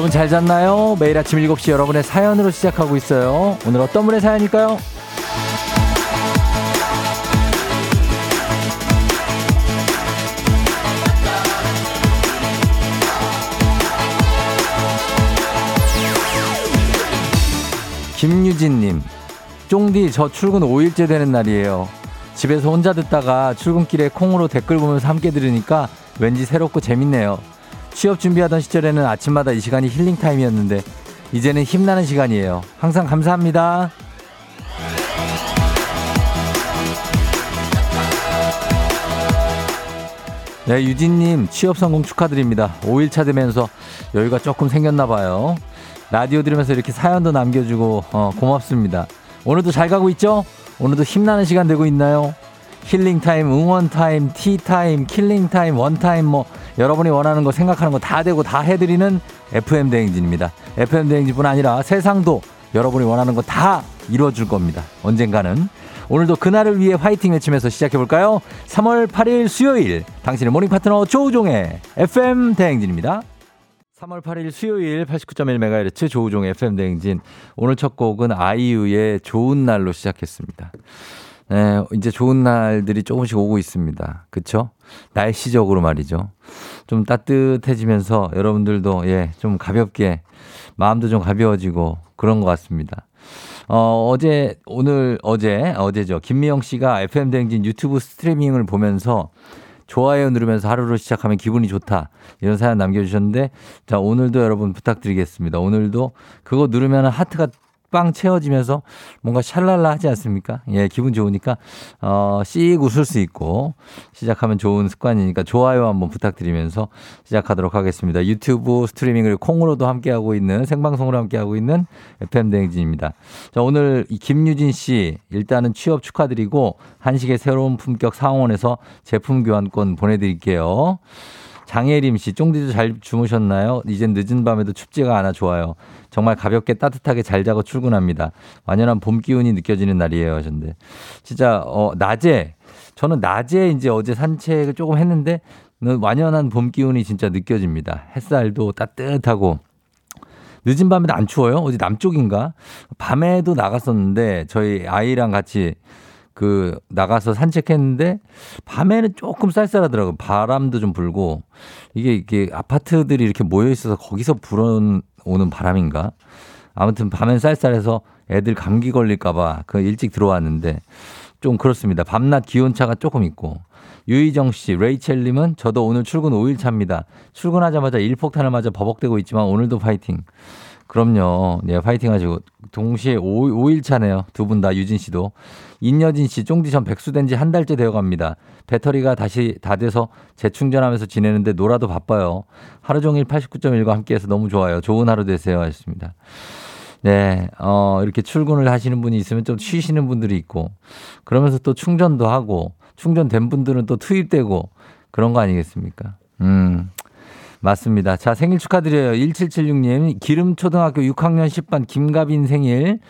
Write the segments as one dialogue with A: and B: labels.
A: 여러분 잘 잤나요? 매일 아침 7시 여러분의 사연으로 시작하고 있어요. 오늘 어떤 분의 사연일까요? 김유진님, 쫑디 저 출근 5일째 되는 날이에요. 집에서 혼자 듣다가 출근길에 콩으로 댓글 보면서 함께 들으니까 왠지 새롭고 재밌네요. 취업 준비하던 시절에는 아침마다 이 시간이 힐링 타임이었는데 이제는 힘나는 시간이에요. 항상 감사합니다. 네, 유진님 취업 성공 축하드립니다. 5일차 되면서 여유가 조금 생겼나 봐요. 라디오 들으면서 이렇게 사연도 남겨주고 어, 고맙습니다. 오늘도 잘 가고 있죠? 오늘도 힘나는 시간 되고 있나요? 힐링 타임, 응원 타임, 티 타임, killing time, one time 뭐 여러분이 원하는 거 생각하는 거 다 되고 다 해드리는 FM 대행진입니다. FM 대행진뿐 아니라 세상도 여러분이 원하는 거 다 이루어줄 겁니다. 언젠가는. 오늘도 그날을 위해 화이팅 외치면서 시작해볼까요? 3월 8일 수요일 당신의 morning partner 조우종의 FM 대행진입니다. 3월 8일 수요일 89.1MHz 조우종의 FM 대행진. 오늘 첫 곡은 아이유의 좋은 날로 시작했습니다. 네, 이제 좋은 날들이 조금씩 오고 있습니다. 그쵸? 날씨적으로 말이죠. 좀 따뜻해지면서 여러분들도 예, 좀 가볍게 마음도 좀 가벼워지고 그런 것 같습니다. 어, 어제, 오늘, 어제, 어제죠. 김미영 씨가 FM대행진 유튜브 스트리밍을 보면서 좋아요 누르면서 하루를 시작하면 기분이 좋다. 이런 사연 남겨주셨는데, 자, 오늘도 여러분 부탁드리겠습니다. 오늘도 그거 누르면 하트가 빵 채워지면서 뭔가 샬랄라 하지 않습니까? 예, 기분 좋으니까, 어, 씩 웃을 수 있고, 시작하면 좋은 습관이니까 좋아요 한번 부탁드리면서 시작하도록 하겠습니다. 유튜브 스트리밍을 콩으로도 함께하고 있는, 생방송으로 함께하고 있는 FM대행진입니다. 자, 오늘 이 김유진 씨, 일단은 취업 축하드리고, 한식의 새로운 품격 상원에서 제품 교환권 보내드릴게요. 장혜림 씨, 쫑디도 잘 주무셨나요? 이젠 늦은 밤에도 춥지가 않아 좋아요. 정말 가볍게 따뜻하게 잘 자고 출근합니다. 완연한 봄 기운이 느껴지는 날이에요. 하셨는데. 진짜, 어, 낮에, 저는 낮에 이제 어제 산책을 조금 했는데, 완연한 봄 기운이 진짜 느껴집니다. 햇살도 따뜻하고, 늦은 밤에도 안 추워요? 어디 남쪽인가? 밤에도 나갔었는데, 저희 아이랑 같이 그 나가서 산책했는데 밤에는 조금 쌀쌀하더라고요. 바람도 좀 불고 이게 이게 아파트들이 이렇게 모여 있어서 거기서 불어오는 바람인가? 아무튼 밤엔 쌀쌀해서 애들 감기 걸릴까봐 그 일찍 들어왔는데 좀 그렇습니다. 밤낮 기온차가 조금 있고 유희정 씨, 레이첼님은 저도 오늘 출근 5일 차입니다. 출근하자마자 일폭탄을 맞아 버벅대고 있지만 오늘도 파이팅. 그럼요. 네, 파이팅 하시고. 동시에 5, 5일 차네요. 두 분 다, 유진 씨도. 인여진 씨, 쫑디 전 백수된 지 한 달째 되어 갑니다. 배터리가 다시 다 돼서 재충전하면서 지내는데 놀아도 바빠요. 하루 종일 89.1과 함께해서 너무 좋아요. 좋은 하루 되세요. 하셨습니다. 네, 어, 이렇게 출근을 하시는 분이 있으면 좀 쉬시는 분들이 있고, 그러면서 또 충전도 하고, 충전된 분들은 또 투입되고, 그런 거 아니겠습니까? 음, 맞습니다. 자, 생일 축하드려요. 1776님, 기름초등학교 6학년 10반 김가빈 생일.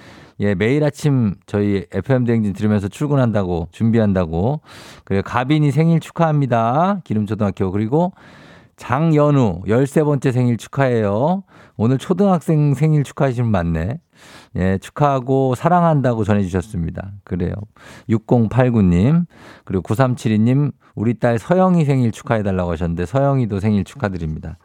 A: 예, 매일 아침 저희 FM대행진 들으면서 출근한다고, 준비한다고. 그리고 가빈이 생일 축하합니다. 기름초등학교. 그리고 장연우 13번째 생일 축하해요. 오늘 초등학생 생일 축하하시는 분 많네. 예, 축하하고 사랑한다고 전해주셨습니다. 그래요. 6089님, 그리고 9372님, 우리 딸 서영이 생일 축하해달라고 하셨는데, 서영이도 생일 축하드립니다.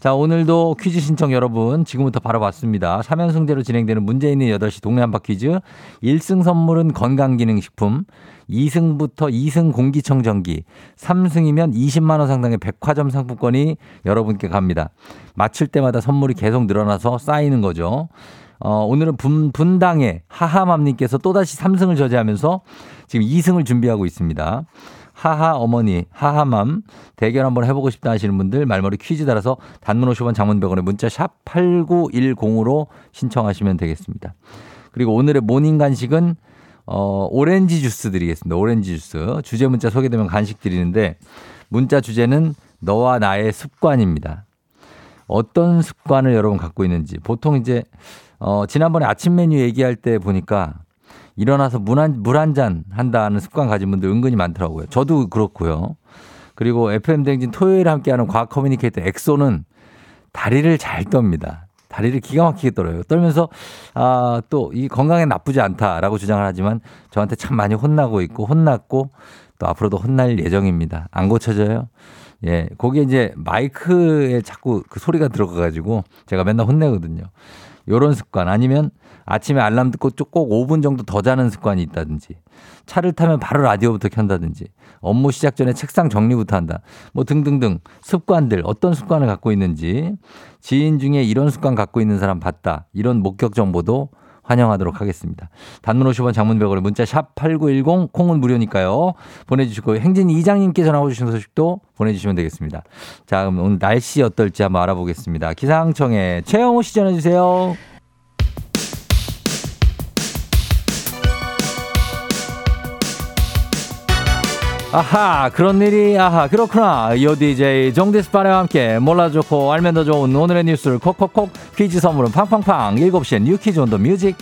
A: 자, 오늘도 퀴즈 신청 여러분, 지금부터 바로 받습니다. 3연승제로 진행되는 문제 있는 8시 동네 한바 퀴즈. 1승 선물은 건강기능식품. 2승부터 2승 공기청정기, 3승이면 20만 원 상당의 백화점 상품권이 여러분께 갑니다. 맞출 때마다 선물이 계속 늘어나서 쌓이는 거죠. 어, 오늘은 분, 분당의 하하맘님께서 또다시 3승을 저지하면서 지금 2승을 준비하고 있습니다. 하하 어머니, 하하맘 대결 한번 해보고 싶다 하시는 분들 말머리 퀴즈 달아서 단문 50원 장문병원에 문자 샵 8910으로 신청하시면 되겠습니다. 그리고 오늘의 morning 간식은 어, 오렌지 주스 드리겠습니다. 오렌지 주스. 주제 문자 소개되면 간식 드리는데 문자 주제는 너와 나의 습관입니다. 어떤 습관을 여러분 갖고 있는지. 보통 이제 어, 지난번에 아침 메뉴 얘기할 때 보니까 일어나서 물 한 잔 한다는 습관 가진 분들 은근히 많더라고요. 저도 그렇고요. 그리고 FM 댕진 토요일 함께하는 과학 커뮤니케이터 엑소는 다리를 잘 떱니다. 다리를 기가 막히게 떨어요. 떨면서 아, 또 이 건강에 나쁘지 않다라고 주장을 하지만 저한테 참 많이 혼나고 있고 혼났고 또 앞으로도 혼날 예정입니다. 안 고쳐져요. 예, 거기에 이제 마이크에 자꾸 그 소리가 들어가가지고 제가 맨날 혼내거든요. 요런 습관 아니면 아침에 알람 듣고 꼭 5분 정도 더 자는 습관이 있다든지 차를 타면 바로 라디오부터 켠다든지 업무 시작 전에 책상 정리부터 한다. 뭐 등등등 습관들 어떤 습관을 갖고 있는지 지인 중에 이런 습관 갖고 있는 사람 봤다. 이런 목격 정보도 환영하도록 하겠습니다. 단문 50원 장문 100원에 문자 샵 8910 콩은 무료니까요. 보내주시고 행진 이장님께서 나와주신 소식도 보내주시면 되겠습니다. 자 그럼 오늘 날씨 어떨지 한번 알아보겠습니다. 기상청에 최영호 시 전해주세요. 아하 그런 일이 아하 그렇구나. 요 DJ 정디스파레와 함께 몰라도 좋고 알면 더 좋은 오늘의 뉴스를 콕콕콕 퀴즈 선물은 팡팡팡. 7시에 new quiz on the music.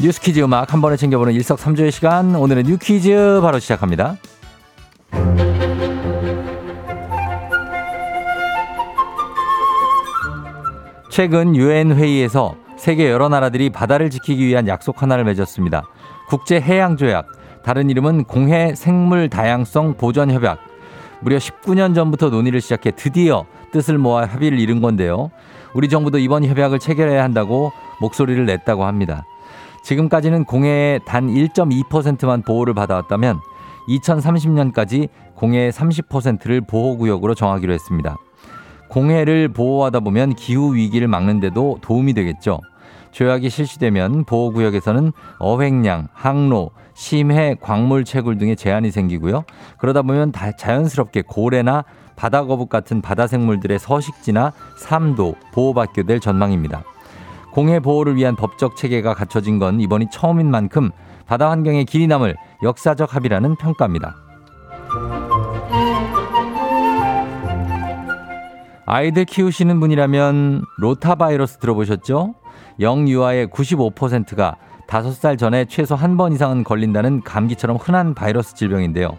A: 뉴스 퀴즈 음악 한 번에 챙겨보는 일석삼조의 시간. 오늘의 new quiz 바로 시작합니다. 최근 유엔 회의에서 세계 여러 나라들이 바다를 지키기 위한 약속 하나를 맺었습니다. 국제 해양 조약, 다른 이름은 공해 생물 다양성 보전 협약. 무려 19년 전부터 논의를 시작해 드디어 뜻을 모아 합의를 이룬 건데요. 우리 정부도 이번 협약을 체결해야 한다고 목소리를 냈다고 합니다. 지금까지는 공해의 단 1.2%만 보호를 받아왔다면 2030년까지 공해의 30%를 보호구역으로 정하기로 했습니다. 공해를 보호하다 보면 기후 위기를 막는데도 도움이 되겠죠. 조약이 실시되면 보호구역에서는 어획량, 항로, 심해, 광물 채굴 등의 제한이 생기고요. 그러다 보면 자연스럽게 고래나 바다 거북 같은 바다 생물들의 서식지나 삶도 보호받게 될 전망입니다. 공해 보호를 위한 법적 체계가 갖춰진 건 이번이 처음인 만큼 바다 환경의 길이 남을 역사적 합의라는 평가입니다. 아이들 키우시는 분이라면 로타바이러스 들어보셨죠? 영유아의 95%가 5살 전에 최소 한 번 이상은 걸린다는 감기처럼 흔한 바이러스 질병인데요.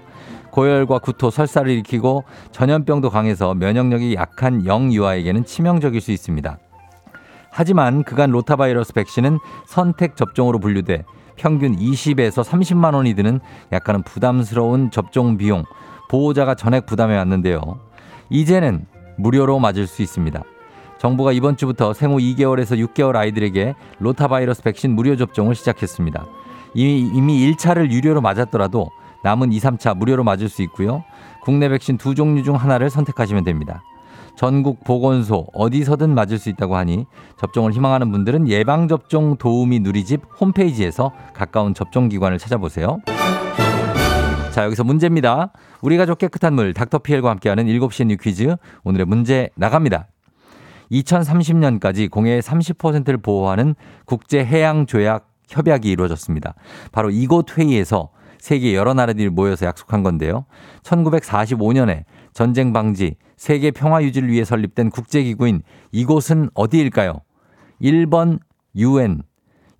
A: 고열과 구토, 설사를 일으키고 전염병도 강해서 면역력이 약한 영유아에게는 치명적일 수 있습니다. 하지만 그간 로타바이러스 백신은 선택 접종으로 분류돼 평균 20에서 30만 원이 드는 약간은 부담스러운 접종 비용, 보호자가 전액 부담해 왔는데요. 이제는 무료로 맞을 수 있습니다. 정부가 이번 주부터 생후 2개월에서 6개월 아이들에게 로타바이러스 백신 무료 접종을 시작했습니다. 이미, 이미 1차를 유료로 맞았더라도 남은 2, 3차 무료로 맞을 수 있고요. 국내 백신 두 종류 중 하나를 선택하시면 됩니다. 전국 보건소 어디서든 맞을 수 있다고 하니 접종을 희망하는 분들은 예방접종 도우미 누리집 홈페이지에서 가까운 접종기관을 찾아보세요. 자, 여기서 문제입니다. 우리 가족 깨끗한 물 닥터피엘과 함께하는 7시 new quiz. 오늘의 문제 나갑니다. 2030년까지 공해의 30%를 보호하는 국제 해양 조약 협약이 이루어졌습니다. 바로 이곳 회의에서 세계 여러 나라들이 모여서 약속한 건데요. 1945년에 전쟁 방지, 세계 평화 유지를 위해 설립된 국제기구인 이곳은 어디일까요? 1번 UN,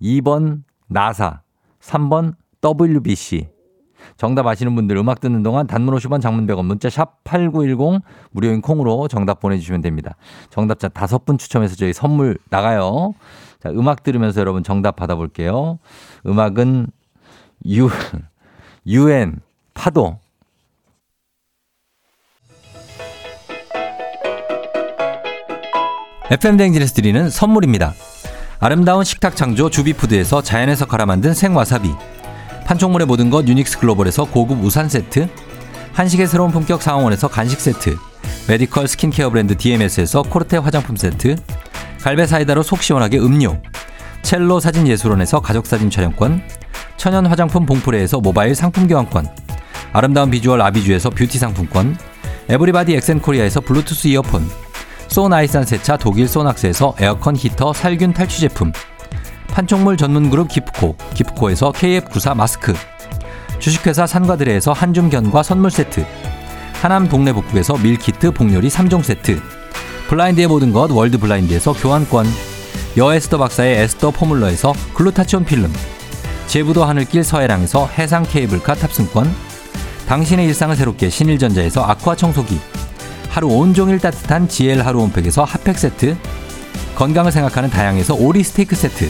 A: 2번 나사, 3번 WBC. 정답 아시는 분들 음악 듣는 동안 단문 50원 장문 100원 문자 샵 8910 무료인 콩으로 정답 보내주시면 됩니다. 정답자 다섯 분 추첨해서 저희 선물 나가요. 자, 음악 들으면서 여러분 정답 받아볼게요. 음악은 유, UN 파도. FM 댕진에서 드리는 선물입니다. 아름다운 식탁 창조 주비푸드에서 자연에서 갈아 만든 생와사비. 판촉물의 모든 것 유닉스 글로벌에서 고급 우산 세트 한식의 새로운 품격 상황원에서 간식 세트 메디컬 스킨케어 브랜드 DMS에서 코르테 화장품 세트 갈배 사이다로 속 시원하게 음료 첼로 사진 예술원에서 가족 사진 촬영권 천연 화장품 봉프레에서 모바일 상품 교환권 아름다운 비주얼 아비주에서 뷰티 상품권 everybody 엑센코리아에서 블루투스 이어폰 소나이산 세차 독일 소낙스에서 에어컨 히터 살균 탈취 제품 판촉물 전문 그룹 기프코, 기프코에서 KF94 마스크, 주식회사 산과들에에서 한줌견과 선물 세트, 하남 동네 복국에서 밀키트 복요리 3종 세트, 블라인드의 모든 것 월드 블라인드에서 교환권, 여에스더 박사의 에스더 포뮬러에서 글루타치온 필름, 제부도 하늘길 서해랑에서 해상 케이블카 탑승권, 당신의 일상을 새롭게 신일전자에서 아쿠아 청소기 하루 온종일 따뜻한 GL 하루 온팩에서 핫팩 세트 건강을 생각하는 다향에서 오리 스테이크 세트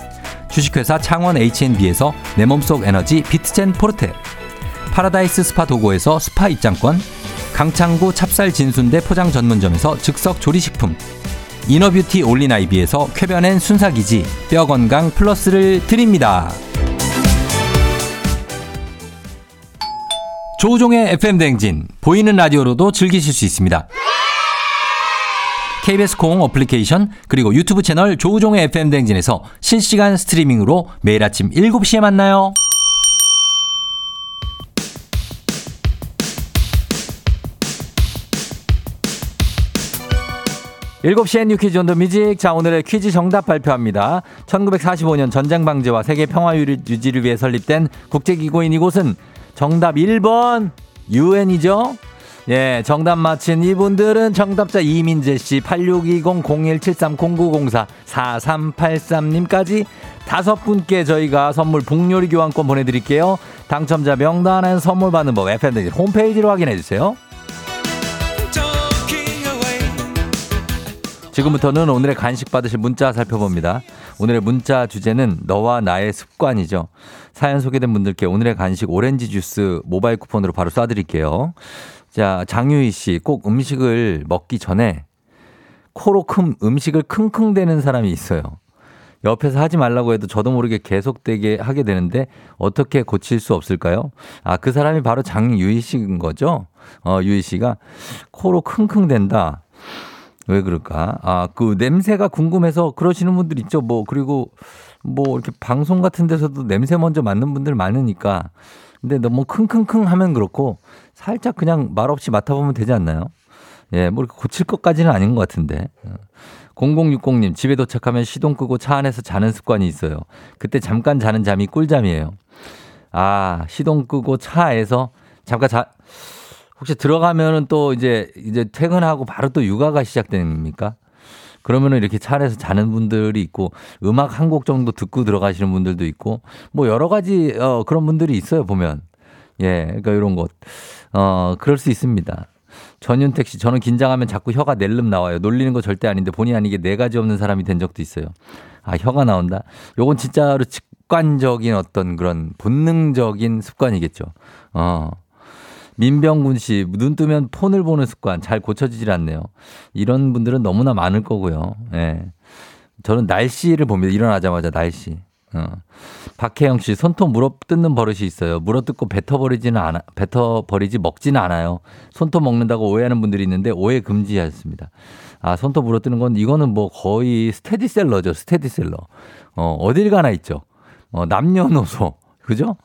A: 주식회사 창원 H&B에서 내 몸속 에너지 비트젠 포르테 파라다이스 스파 도고에서 스파 입장권 강창구 찹쌀 진순대 포장 전문점에서 즉석 조리식품 inner beauty 올린 아이비에서 쾌변엔 순사기지 뼈 건강 플러스를 드립니다. 조우종의 FM 댕진 보이는 라디오로도 즐기실 수 있습니다. KBS 콩 어플리케이션 그리고 유튜브 채널 조우종의 FM 댕진에서 실시간 스트리밍으로 매일 아침 7시에 만나요. 7시엔 You Quiz on the Music. 자, 오늘의 퀴즈 정답 발표합니다. 1945년 전쟁 방지와 세계 평화 유지를 위해 설립된 국제기구인 이곳은 정답 1번 유엔이죠. 예, 정답 맞힌 이분들은 정답자 이민재 씨, 8620-0173-0904-4383님까지 다섯 분께 저희가 선물 북요리 교환권 보내드릴게요. 당첨자 명단엔 선물 받는 법 FM등 홈페이지로 확인해 주세요. 지금부터는 오늘의 간식 받으실 문자 살펴봅니다. 오늘의 문자 주제는 너와 나의 습관이죠. 사연 소개된 분들께 오늘의 간식 오렌지 주스 모바일 쿠폰으로 바로 쏴드릴게요. 자, 장유희 씨, 꼭 음식을 먹기 전에 코로 큰 음식을 킁킁대는 사람이 있어요. 옆에서 하지 말라고 해도 저도 모르게 계속되게 하게 되는데 어떻게 고칠 수 없을까요? 아, 그 사람이 바로 장유희 씨인 거죠? 어, 유희 씨가 코로 킁킁댄다. 왜 그럴까? 아, 그 냄새가 궁금해서 그러시는 분들 있죠. 뭐, 그리고 뭐 이렇게 방송 같은 데서도 냄새 먼저 맡는 분들 많으니까. 근데 너무 킁킁킁 하면 그렇고 살짝 그냥 말없이 맡아보면 되지 않나요? 예, 뭐 이렇게 고칠 것까지는 아닌 것 같은데. 0060님, 집에 도착하면 시동 끄고 차 안에서 자는 습관이 있어요. 그때 잠깐 자는 잠이 꿀잠이에요. 아, 시동 끄고 차에서 잠깐 자, 혹시 들어가면은 또 이제 이제 퇴근하고 바로 또 육아가 시작됩니까? 그러면은 이렇게 차 안에서 자는 분들이 있고 음악 한 곡 정도 듣고 들어가시는 분들도 있고 뭐 여러 가지 어 그런 분들이 있어요 보면 예 그러니까 이런 것 어 그럴 수 있습니다. 전윤택 씨, 저는 긴장하면 자꾸 혀가 낼름 나와요. 놀리는 거 절대 아닌데 본의 아니게 네 가지 없는 사람이 된 적도 있어요. 아, 혀가 나온다? 요건 진짜로 직관적인 어떤 그런 본능적인 습관이겠죠. 어. 민병군 씨, 눈 뜨면 폰을 보는 습관 잘 고쳐지질 않네요. 이런 분들은 너무나 많을 거고요. 예. 저는 날씨를 봅니다. 일어나자마자 날씨. 어. 박혜영 씨, 손톱 물어 뜯는 버릇이 있어요. 물어 뜯고 뱉어 버리지는 않아, 뱉어 버리지 먹지는 않아요. 손톱 먹는다고 오해하는 분들이 있는데 오해 금지하였습니다. 아, 손톱 물어 뜯는 건 이거는 뭐 거의 스테디셀러죠. 스테디셀러. 어, 어딜 가나 있죠. 어, 남녀노소. 그죠?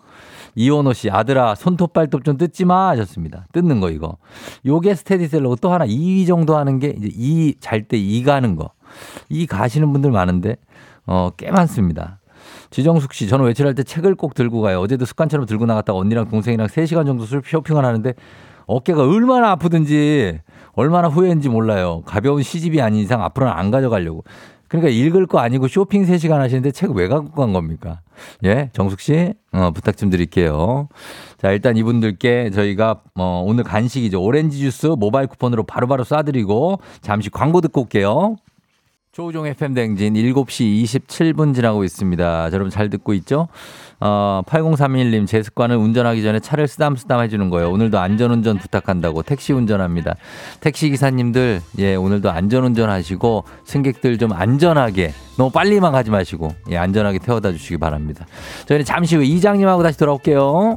A: 이원호 씨, 아들아, 손톱 발톱 좀 뜯지 마 하셨습니다. 뜯는 거 이거. 요게 스테디셀러고 또 하나 2위 정도 하는 게 이제 이 잘 때 이 가는 거. 이 가시는 분들 많은데 어, 꽤 많습니다. 지정숙 씨, 저는 외출할 때 책을 꼭 들고 가요. 어제도 습관처럼 들고 나갔다가 언니랑 동생이랑 3시간 정도 쇼핑을 하는데 어깨가 얼마나 아프든지 얼마나 후회인지 몰라요. 가벼운 시집이 아닌 이상 앞으로는 안 가져가려고. 그러니까 읽을 거 아니고 쇼핑 3시간 하시는데 책 왜 갖고 간 겁니까? 예, 정숙 씨, 어, 부탁 좀 드릴게요. 자, 일단 이분들께 저희가 어, 오늘 간식이죠. 오렌지 주스 모바일 쿠폰으로 바로바로 쏴드리고 잠시 광고 듣고 올게요. 조우종 FM 댕진 7시 27분 지나고 있습니다. 여러분 잘 듣고 있죠? 어, 8031님, 제 습관은 운전하기 전에 차를 쓰담쓰담 해주는 거예요. 오늘도 안전운전 부탁한다고 택시 운전합니다. 택시 기사님들, 예, 오늘도 안전운전 하시고 승객들 좀 안전하게, 너무 빨리만 가지 마시고, 예, 안전하게 태워다 주시기 바랍니다. 저희는 잠시 후 이장님하고 다시 돌아올게요.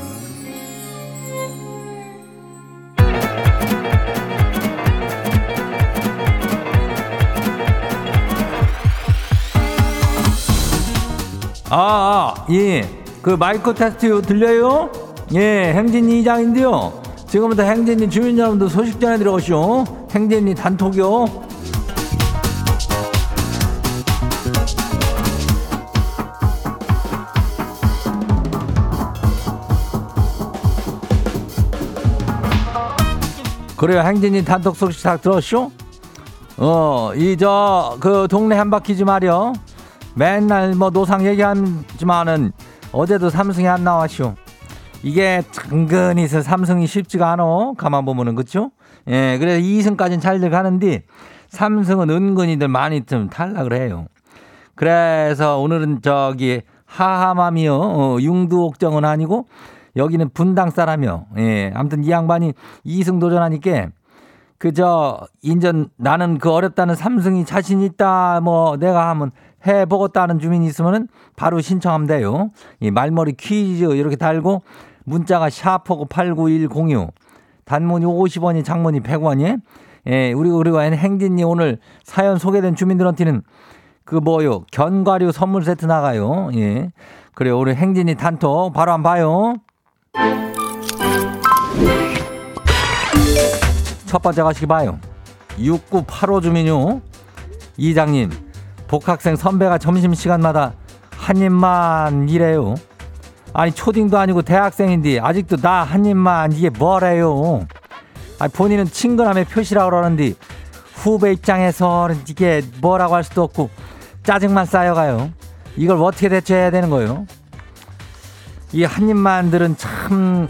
A: 아, 아, 예. 그 마이크 테스트 들려요? 예, 행진이 이장인데요. 지금부터 행진이 주민 여러분들 소식 전해 들어오시오. 행진이 단톡이요. 그래요, 행진이 단톡 소식 다 들었쇼? 어, 이, 저, 그 동네 한 바퀴 좀 하려. 맨날 뭐 노상 얘기하지만은 어제도 삼성이 안 나왔쇼. 이게 있어 삼성이 쉽지가 않어. 가만 보면은 그쵸? 예, 그래서 2승까지는 잘들 가는데 삼성은 은근히들 많이 좀 탈락을 해요. 그래서 오늘은 저기 하하맘이요. 어, 융두옥정은 아니고 여기는 분당 사람이요. 예, 아무튼 이 양반이 2승 도전하니까 그저 인전 나는 그 어렵다는 삼성이 자신 있다 뭐 내가 하면 해보겠다는 주민이 있으면은 바로 신청하면 돼요. 이 말머리 퀴즈 이렇게 달고 문자가 샤프고 89106 단문이 50원이 장문이 100원이 예, 우리 우리가 행진이 오늘 사연 소개된 주민들한테는 그 뭐요 견과류 선물 세트 나가요. 예. 그래 우리 행진이 단톡 바로 한번 봐요. 첫 번째 가시기 봐요. 6985 주민요. 이장님 복학생 선배가 점심시간마다 한 입만 이래요. 아니 초딩도 아니고 대학생인데 아직도 나 한 입만 이게 뭐래요. 아니 본인은 친근함의 표시라고 그러는데 후배 입장에서는 이게 뭐라고 할 수도 없고 짜증만 쌓여가요. 이걸 어떻게 대처해야 되는 거예요? 이 한 입만들은 참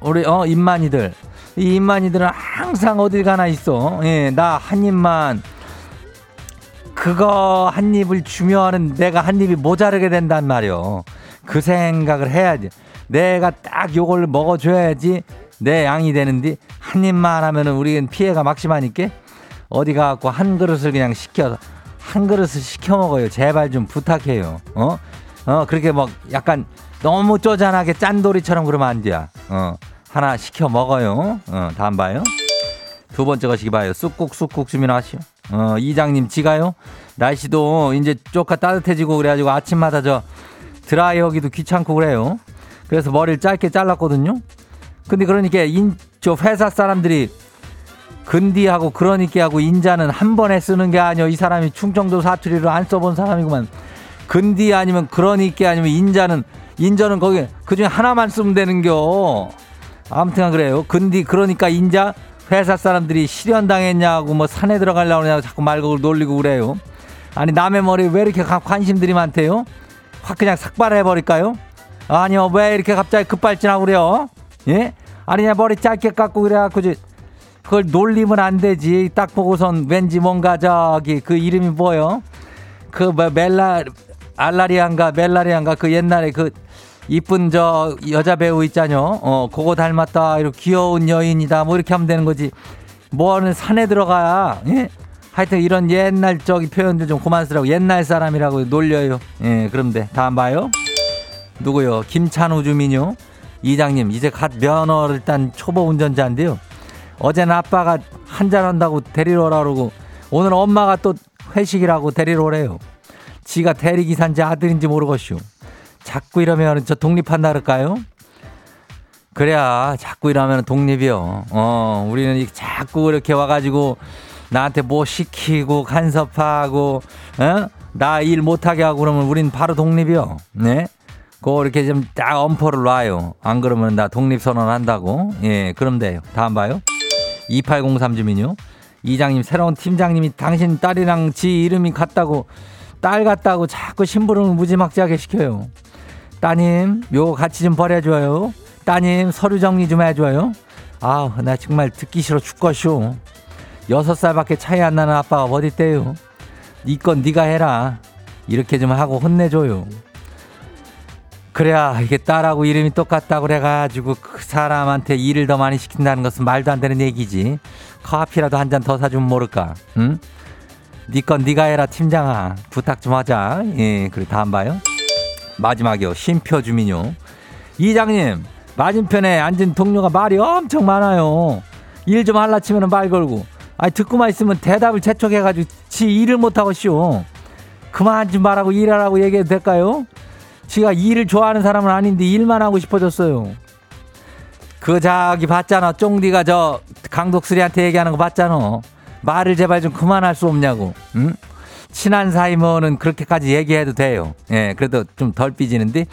A: 우리 어 입만이들 이 입만이들은 항상 어딜 가나 있어. 예, 나 한 입만 그거 한 입을 주면은 내가 한 입이 모자르게 된단 말이오. 그 생각을 해야지. 내가 딱 요걸 먹어줘야지 내 양이 되는데 한 입만 하면은 우리는 피해가 막심하니까 어디 가갖고 한 그릇을 그냥 시켜서 한 그릇을 시켜 먹어요. 제발 좀 부탁해요. 어? 어, 그렇게 뭐 약간 너무 쪼잔하게 짠돌이처럼 그러면 안 돼. 어, 하나 시켜 먹어요. 어, 다음 봐요. 두 번째 것이 봐요. 쑥국 쑥국 주민 하시오. 어, 이장님 지가요. 날씨도 이제 쪼까 따뜻해지고 그래가지고 아침마다 저 드라이하기도 귀찮고 그래요. 그래서 머리를 짧게 잘랐거든요. 근데 그러니까 인, 저 회사 사람들이 근디하고 그러니까 하고 인자는 한 번에 쓰는 게 아니요. 이 사람이 충청도 사투리로 안 써본 사람이구만. 근디 아니면 그러니까 아니면 인자는 인자는 거기 그 중에 하나만 쓰면 되는겨. 아무튼 그래요. 근디 그러니까 인자 회사 사람들이 실현당했냐고 뭐 산에 들어가려고 하냐고 자꾸 말고 놀리고 그래요. 아니 남의 머리 왜 이렇게 관심들이 많대요? 확 그냥 삭발해 버릴까요? 아니요 왜 이렇게 갑자기 급발진하고 그래요? 예? 아니 그냥 머리 짧게 깎고 그래갖고 그걸 놀리면 안 되지. 딱 보고선 왠지 뭔가 저기 그 이름이 뭐요? 그 뭐 멜라 알라리안가 멜라리안가 그 옛날에 그 이쁜 저 여자 배우 있잖요. 어, 그거 닮았다. 이렇게 귀여운 여인이다. 뭐 이렇게 하면 되는 거지. 뭐는 산에 들어가야. 예? 하여튼 이런 옛날 저기 표현들 좀 그만 쓰라고 옛날 사람이라고 놀려요. 예, 돼. 다음 봐요. 누구요? 김찬우 주민요. 이장님 이제 갓 면허를 딴 초보 운전자인데요. 어제는 아빠가 한잔 한다고 데리러 오라 그러고 오늘 엄마가 또 회식이라고 데리러 오래요. 지가 대리기사인지 아들인지 모르겠슈. 자꾸 이러면 저 독립한다 그럴까요? 그래야 자꾸 이러면 독립이요. 어, 우리는 자꾸 이렇게 와가지고 나한테 뭐 시키고 간섭하고, 어? 나일 못하게 하고 그러면 우린 바로 독립이요. 네? 그 이렇게 좀 딱 엄포를 놔요. 안 그러면 나 독립선언 한다고. 예, 그럼 돼요. 다음 봐요. 2803 주민요. 이장님, 새로운 팀장님이 당신 딸이랑 지 이름이 같다고, 딸 같다고 자꾸 심부름을 무지막지하게 시켜요. 따님, 요거 같이 좀 버려줘요. 따님, 서류 정리 좀 해줘요. 아, 나 정말 듣기 싫어 죽겠쇼. 여섯 살밖에 차이 안 나는 아빠가 어딨대요. 니건 니가 해라. 이렇게 좀 하고 혼내줘요. 그래야 이게 딸하고 이름이 똑같다고 그래가지고 그 사람한테 일을 더 많이 시킨다는 것은 말도 안 되는 얘기지. 커피라도 한 잔 더 사주면 모를까? 응? 니건 니가 해라 팀장아. 부탁 좀 하자. 예, 그래 다음 봐요. 마지막이요. 쉼표 주민요. 이장님 맞은편에 앉은 동료가 말이 엄청 많아요. 일 좀 할라 치면 말 걸고. 아니 듣고만 있으면 대답을 재촉해가지고 지 일을 못하고 쉬워. 그만 좀 말하고 일하라고 얘기해도 될까요? 지가 일을 좋아하는 사람은 아닌데 일만 하고 싶어졌어요. 그 저기 봤잖아. 쫑디가 저 강독수리한테 얘기하는 거 봤잖아. 말을 제발 좀 그만할 수 없냐고. 응? 친한 사이면은 그렇게까지 얘기해도 돼요. 예, 그래도 좀 덜 삐지는데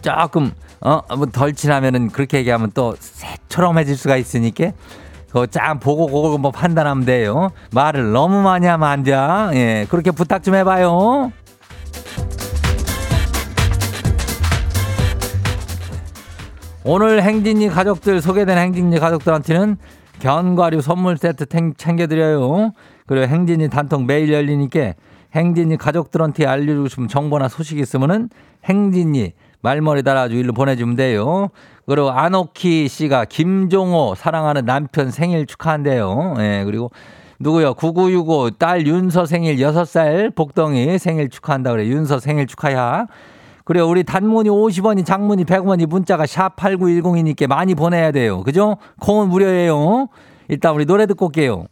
A: 조금 어뭐덜 친하면은 그렇게 얘기하면 또 새처럼해질 수가 있으니까 그짱 보고 그걸 뭐 판단하면 돼요. 말을 너무 많이 하면 안 돼. 예, 그렇게 부탁 좀 해봐요. 오늘 행진이 가족들 소개된 행진이 가족들한테는 견과류 선물 세트 챙겨드려요. 그리고 행진이 단통 매일 열리니까 행진이 가족들한테 알려주고 싶은 정보나 소식 있으면은 행진이 말머리 달아주 일로 보내주면 돼요. 그리고 안오키 씨가 김종호 사랑하는 남편 생일 축하한대요. 예, 그리고 누구요? 9965 딸 윤서 생일 6살 복덩이 생일 축하한다 그래. 윤서 생일 축하야. 그리고 우리 단문이 50원이 장문이 100원이 문자가 샵 8910이니까 많이 보내야 돼요. 그죠? 콩은 무료예요. 일단 우리 노래 듣고 올게요.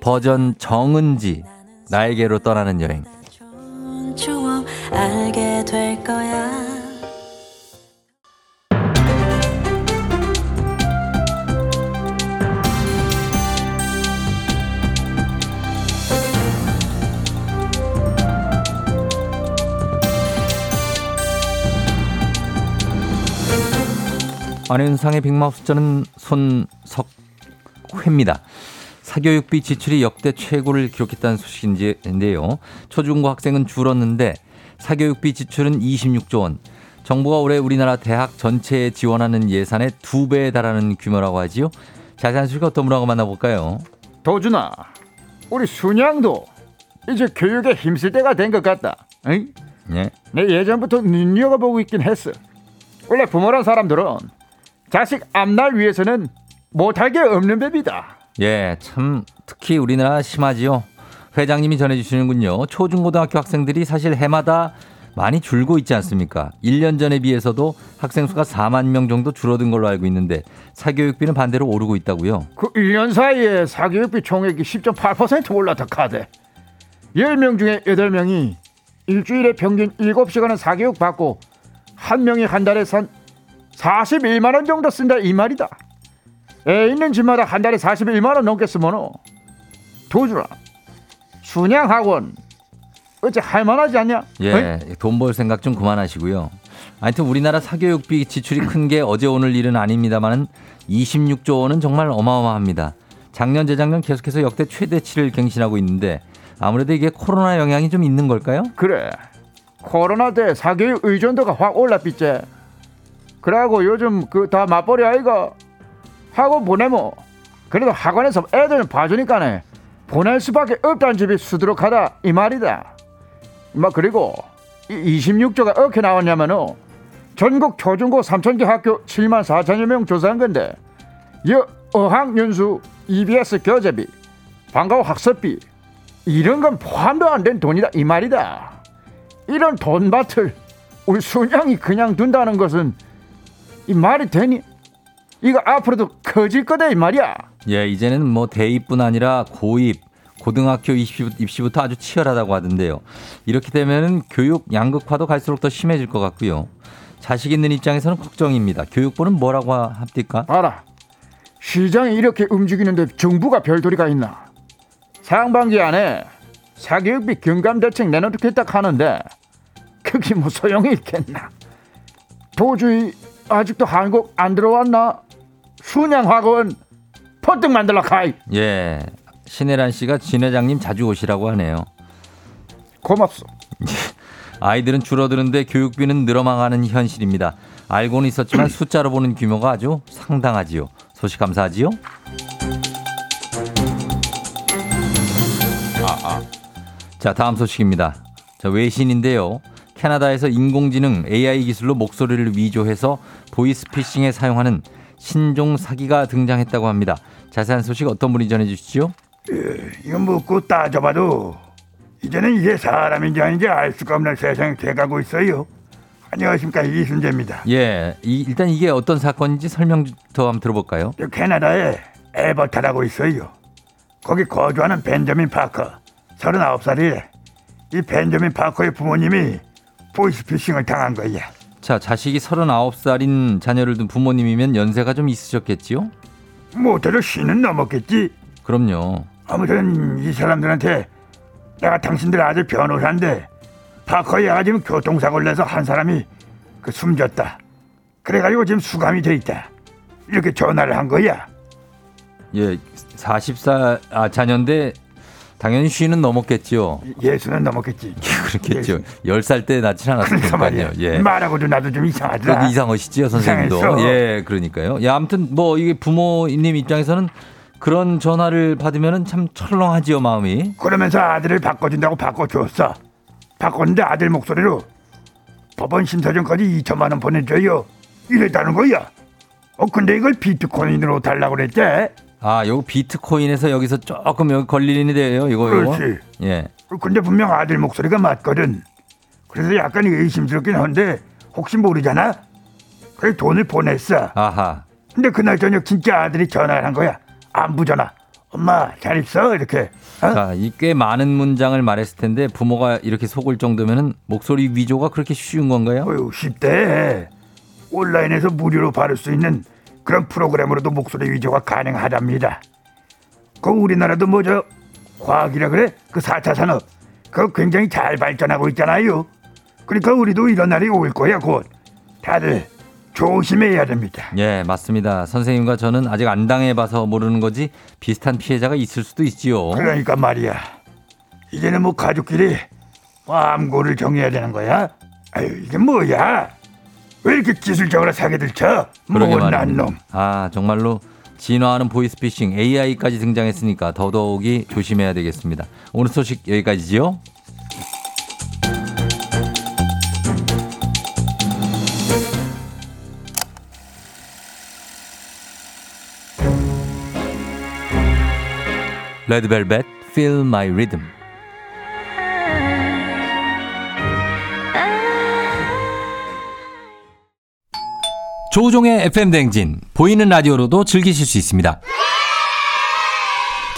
A: 버전 정은지 나에게로 떠나는 여행. 안윤상의 빅마우스 저는 손석 회입니다. 사교육비 지출이 역대 최고를 기록했다는 소식인데요. 초중고 학생은 줄었는데 사교육비 지출은 26조 원. 정부가 올해 우리나라 대학 전체에 지원하는 예산의 두 배에 달하는 규모라고 하지요. 자세한 소식 어떤 분하고 만나볼까요?
B: 도준아, 우리 순양도 이제 교육에 힘쓸 때가 된 것 같다. 응? 예. 내 예전부터 눈여겨보고 있긴 했어. 원래 부모란 사람들은 자식 앞날 위해서는 못할 게 없는 법이다.
A: 예, 참 특히 우리나라 심하지요. 회장님이 전해주시는군요. 초중고등학교 학생들이 사실 해마다 많이 줄고 있지 않습니까? 1년 전에 비해서도 학생 수가 4만 명 정도 줄어든 걸로 알고 있는데 사교육비는 반대로 오르고 있다고요.
B: 그 1년 사이에 사교육비 총액이 10.8% 올랐다 카드. 10명 중에 8명이 일주일에 평균 7시간은 사교육 받고 한 명이 한 달에 산 41만 원 정도 쓴다 이 말이다. 애 있는 집마다 한 달에 41만 원 넘게 쓰면 도주라 순양학원 어째 할만하지 않냐?
A: 예, 돈벌 생각 좀 그만하시고요. 하여튼 우리나라 사교육비 지출이 큰 게 어제 오늘 일은 아닙니다만은 26조 원은 정말 어마어마합니다. 작년 재작년 계속해서 역대 최대치를 갱신하고 있는데 아무래도 이게 코로나 영향이 좀 있는 걸까요?
B: 그래. 코로나 때 사교육 의존도가 확 올라삐째. 그래갖고 요즘 그 다 맞벌이 아이가 학원 보내면 그래도 학원에서 애들 봐주니까네 보낼 수밖에 없다는 집이 수두룩하다 이 말이다. 막 그리고 26조가 어떻게 나왔냐면은 전국 초중고 3천개 학교 7만 4천여 명 조사한 건데 여 어학연수 EBS 교재비 방과후 학습비 이런 건 포함도 안 된 돈이다 이 말이다. 이런 돈밭을 우리 순양이 그냥 둔다는 것은 이 말이 되니? 이거 앞으로도 커질 거다 이 말이야.
A: 예, 이제는 뭐 대입뿐 아니라 고입, 고등학교 입시, 부터 아주 치열하다고 하던데요. 이렇게 되면은 교육 양극화도 갈수록 더 심해질 것 같고요. 자식 있는 입장에서는 걱정입니다. 교육부는 뭐라고 합니까?
B: 알아. 시장이 이렇게 움직이는데 정부가 별도리가 있나? 상반기 안에 사교육비 경감 대책 내놓겠다 하는데 그게 뭐 소용이 있겠나? 도저히 아직도 한국 안 들어왔나? 순양학원 퍼뜩 만들러 가이.
A: 예. 신혜란 씨가 진 회장님 자주 오시라고 하네요.
B: 고맙소.
A: 아이들은 줄어드는데 교육비는 늘어나가는 현실입니다. 알고는 있었지만 숫자로 보는 규모가 아주 상당하지요. 소식 감사하지요. 아, 아. 자, 다음 소식입니다. 자, 외신인데요. 캐나다에서 인공지능 AI 기술로 목소리를 위조해서 보이스피싱에 사용하는 신종 사기가 등장했다고 합니다. 자세한 소식 어떤 분이 전해주시죠?
C: 이거 묻고 따져봐도 이제는 이게 사람인지 아닌지 알 수가 없는 세상이 돼가고 있어요. 안녕하십니까 이순재입니다.
A: 예, 이- 일단 이게 어떤 사건인지 설명부터 한번 들어볼까요?
C: 저 캐나다에 에버타라고 있어요. 거기 거주하는 벤저민 파커, 39살이래. 이 벤저민 파커의 부모님이 보이스피싱을 당한 거야.
A: 자, 자식이 39살인 자녀를 둔 부모님이면 연세가 좀 있으셨겠지요?
C: 못해도 쉬는 넘었겠지.
A: 그럼요.
C: 아무튼 이 사람들한테 내가 당신들 아들 변호사인데 파커 얘가 지금 교통사고를 내서 한 사람이 그 숨졌다. 그래가지고 지금 수감이 돼 있다. 이렇게 전화를 한 거야.
A: 예, 40살 아, 자녀인데 당연히 쉬는 넘었겠지요.
C: 예수는 넘었겠지.
A: 그렇겠죠. 10살 때 낳진. 않았으니까요. 예.
C: 말하고도 나도 좀 이상하더라.
A: 이상하시지요, 선생님도.
C: 이상했어.
A: 예, 그러니까요. 예, 아무튼 뭐 이게 부모님 입장에서는 그런 전화를 받으면은 참 철렁하지요, 마음이.
C: 그러면서 아들을 바꿔준다고 바꿔줬어. 바꿨는데 아들 목소리로 법원 심사 전까지 2천만 원 보내줘요. 이랬다는 거야. 어 근데 이걸 비트코인으로 달라고 그랬대.
A: 아, 요거 비트코인에서 여기서 조금 여기 걸리는 데요, 이거.
C: 그렇지.
A: 예.
C: 어, 근데 분명 아들 목소리가 맞거든. 그래서 약간 의심스럽긴 한데 혹시 모르잖아. 그래서 돈을 보냈어.
A: 아하.
C: 근데 그날 저녁 진짜 아들이 전화를 한 거야. 안부 전화. 엄마 잘 있어 이렇게. 어?
A: 자, 이 꽤 많은 문장을 말했을 텐데 부모가 이렇게 속을 정도면은 목소리 위조가 그렇게 쉬운 건가요?
C: 어휴 쉽대. 온라인에서 무료로 받을 수 있는 그런 프로그램으로도 목소리 위조가 가능하답니다. 그 우리나라도 뭐죠? 과학이라 그래? 그 4차 산업. 그거 굉장히 잘 발전하고 있잖아요. 그러니까 우리도 이런 날이 올 거야 곧. 다들 조심해야 됩니다.
A: 예, 맞습니다. 선생님과 저는 아직 안 당해봐서 모르는 거지 비슷한 피해자가 있을 수도 있지요.
C: 그러니까 말이야. 이제는 뭐 가족끼리 암고를 정해야 되는 거야? 아유 이게 뭐야? 왜 이렇게 기술적으로 사기들 쳐? 못난. 놈.
A: 아, 정말로 진화하는 보이스피싱 AI까지 등장했으니까 더더욱이 조심해야 되겠습니다. 오늘 소식 여기까지지요. 레드벨벳 Feel My Rhythm 조우종의 FM 댕진 보이는 라디오로도 즐기실 수 있습니다.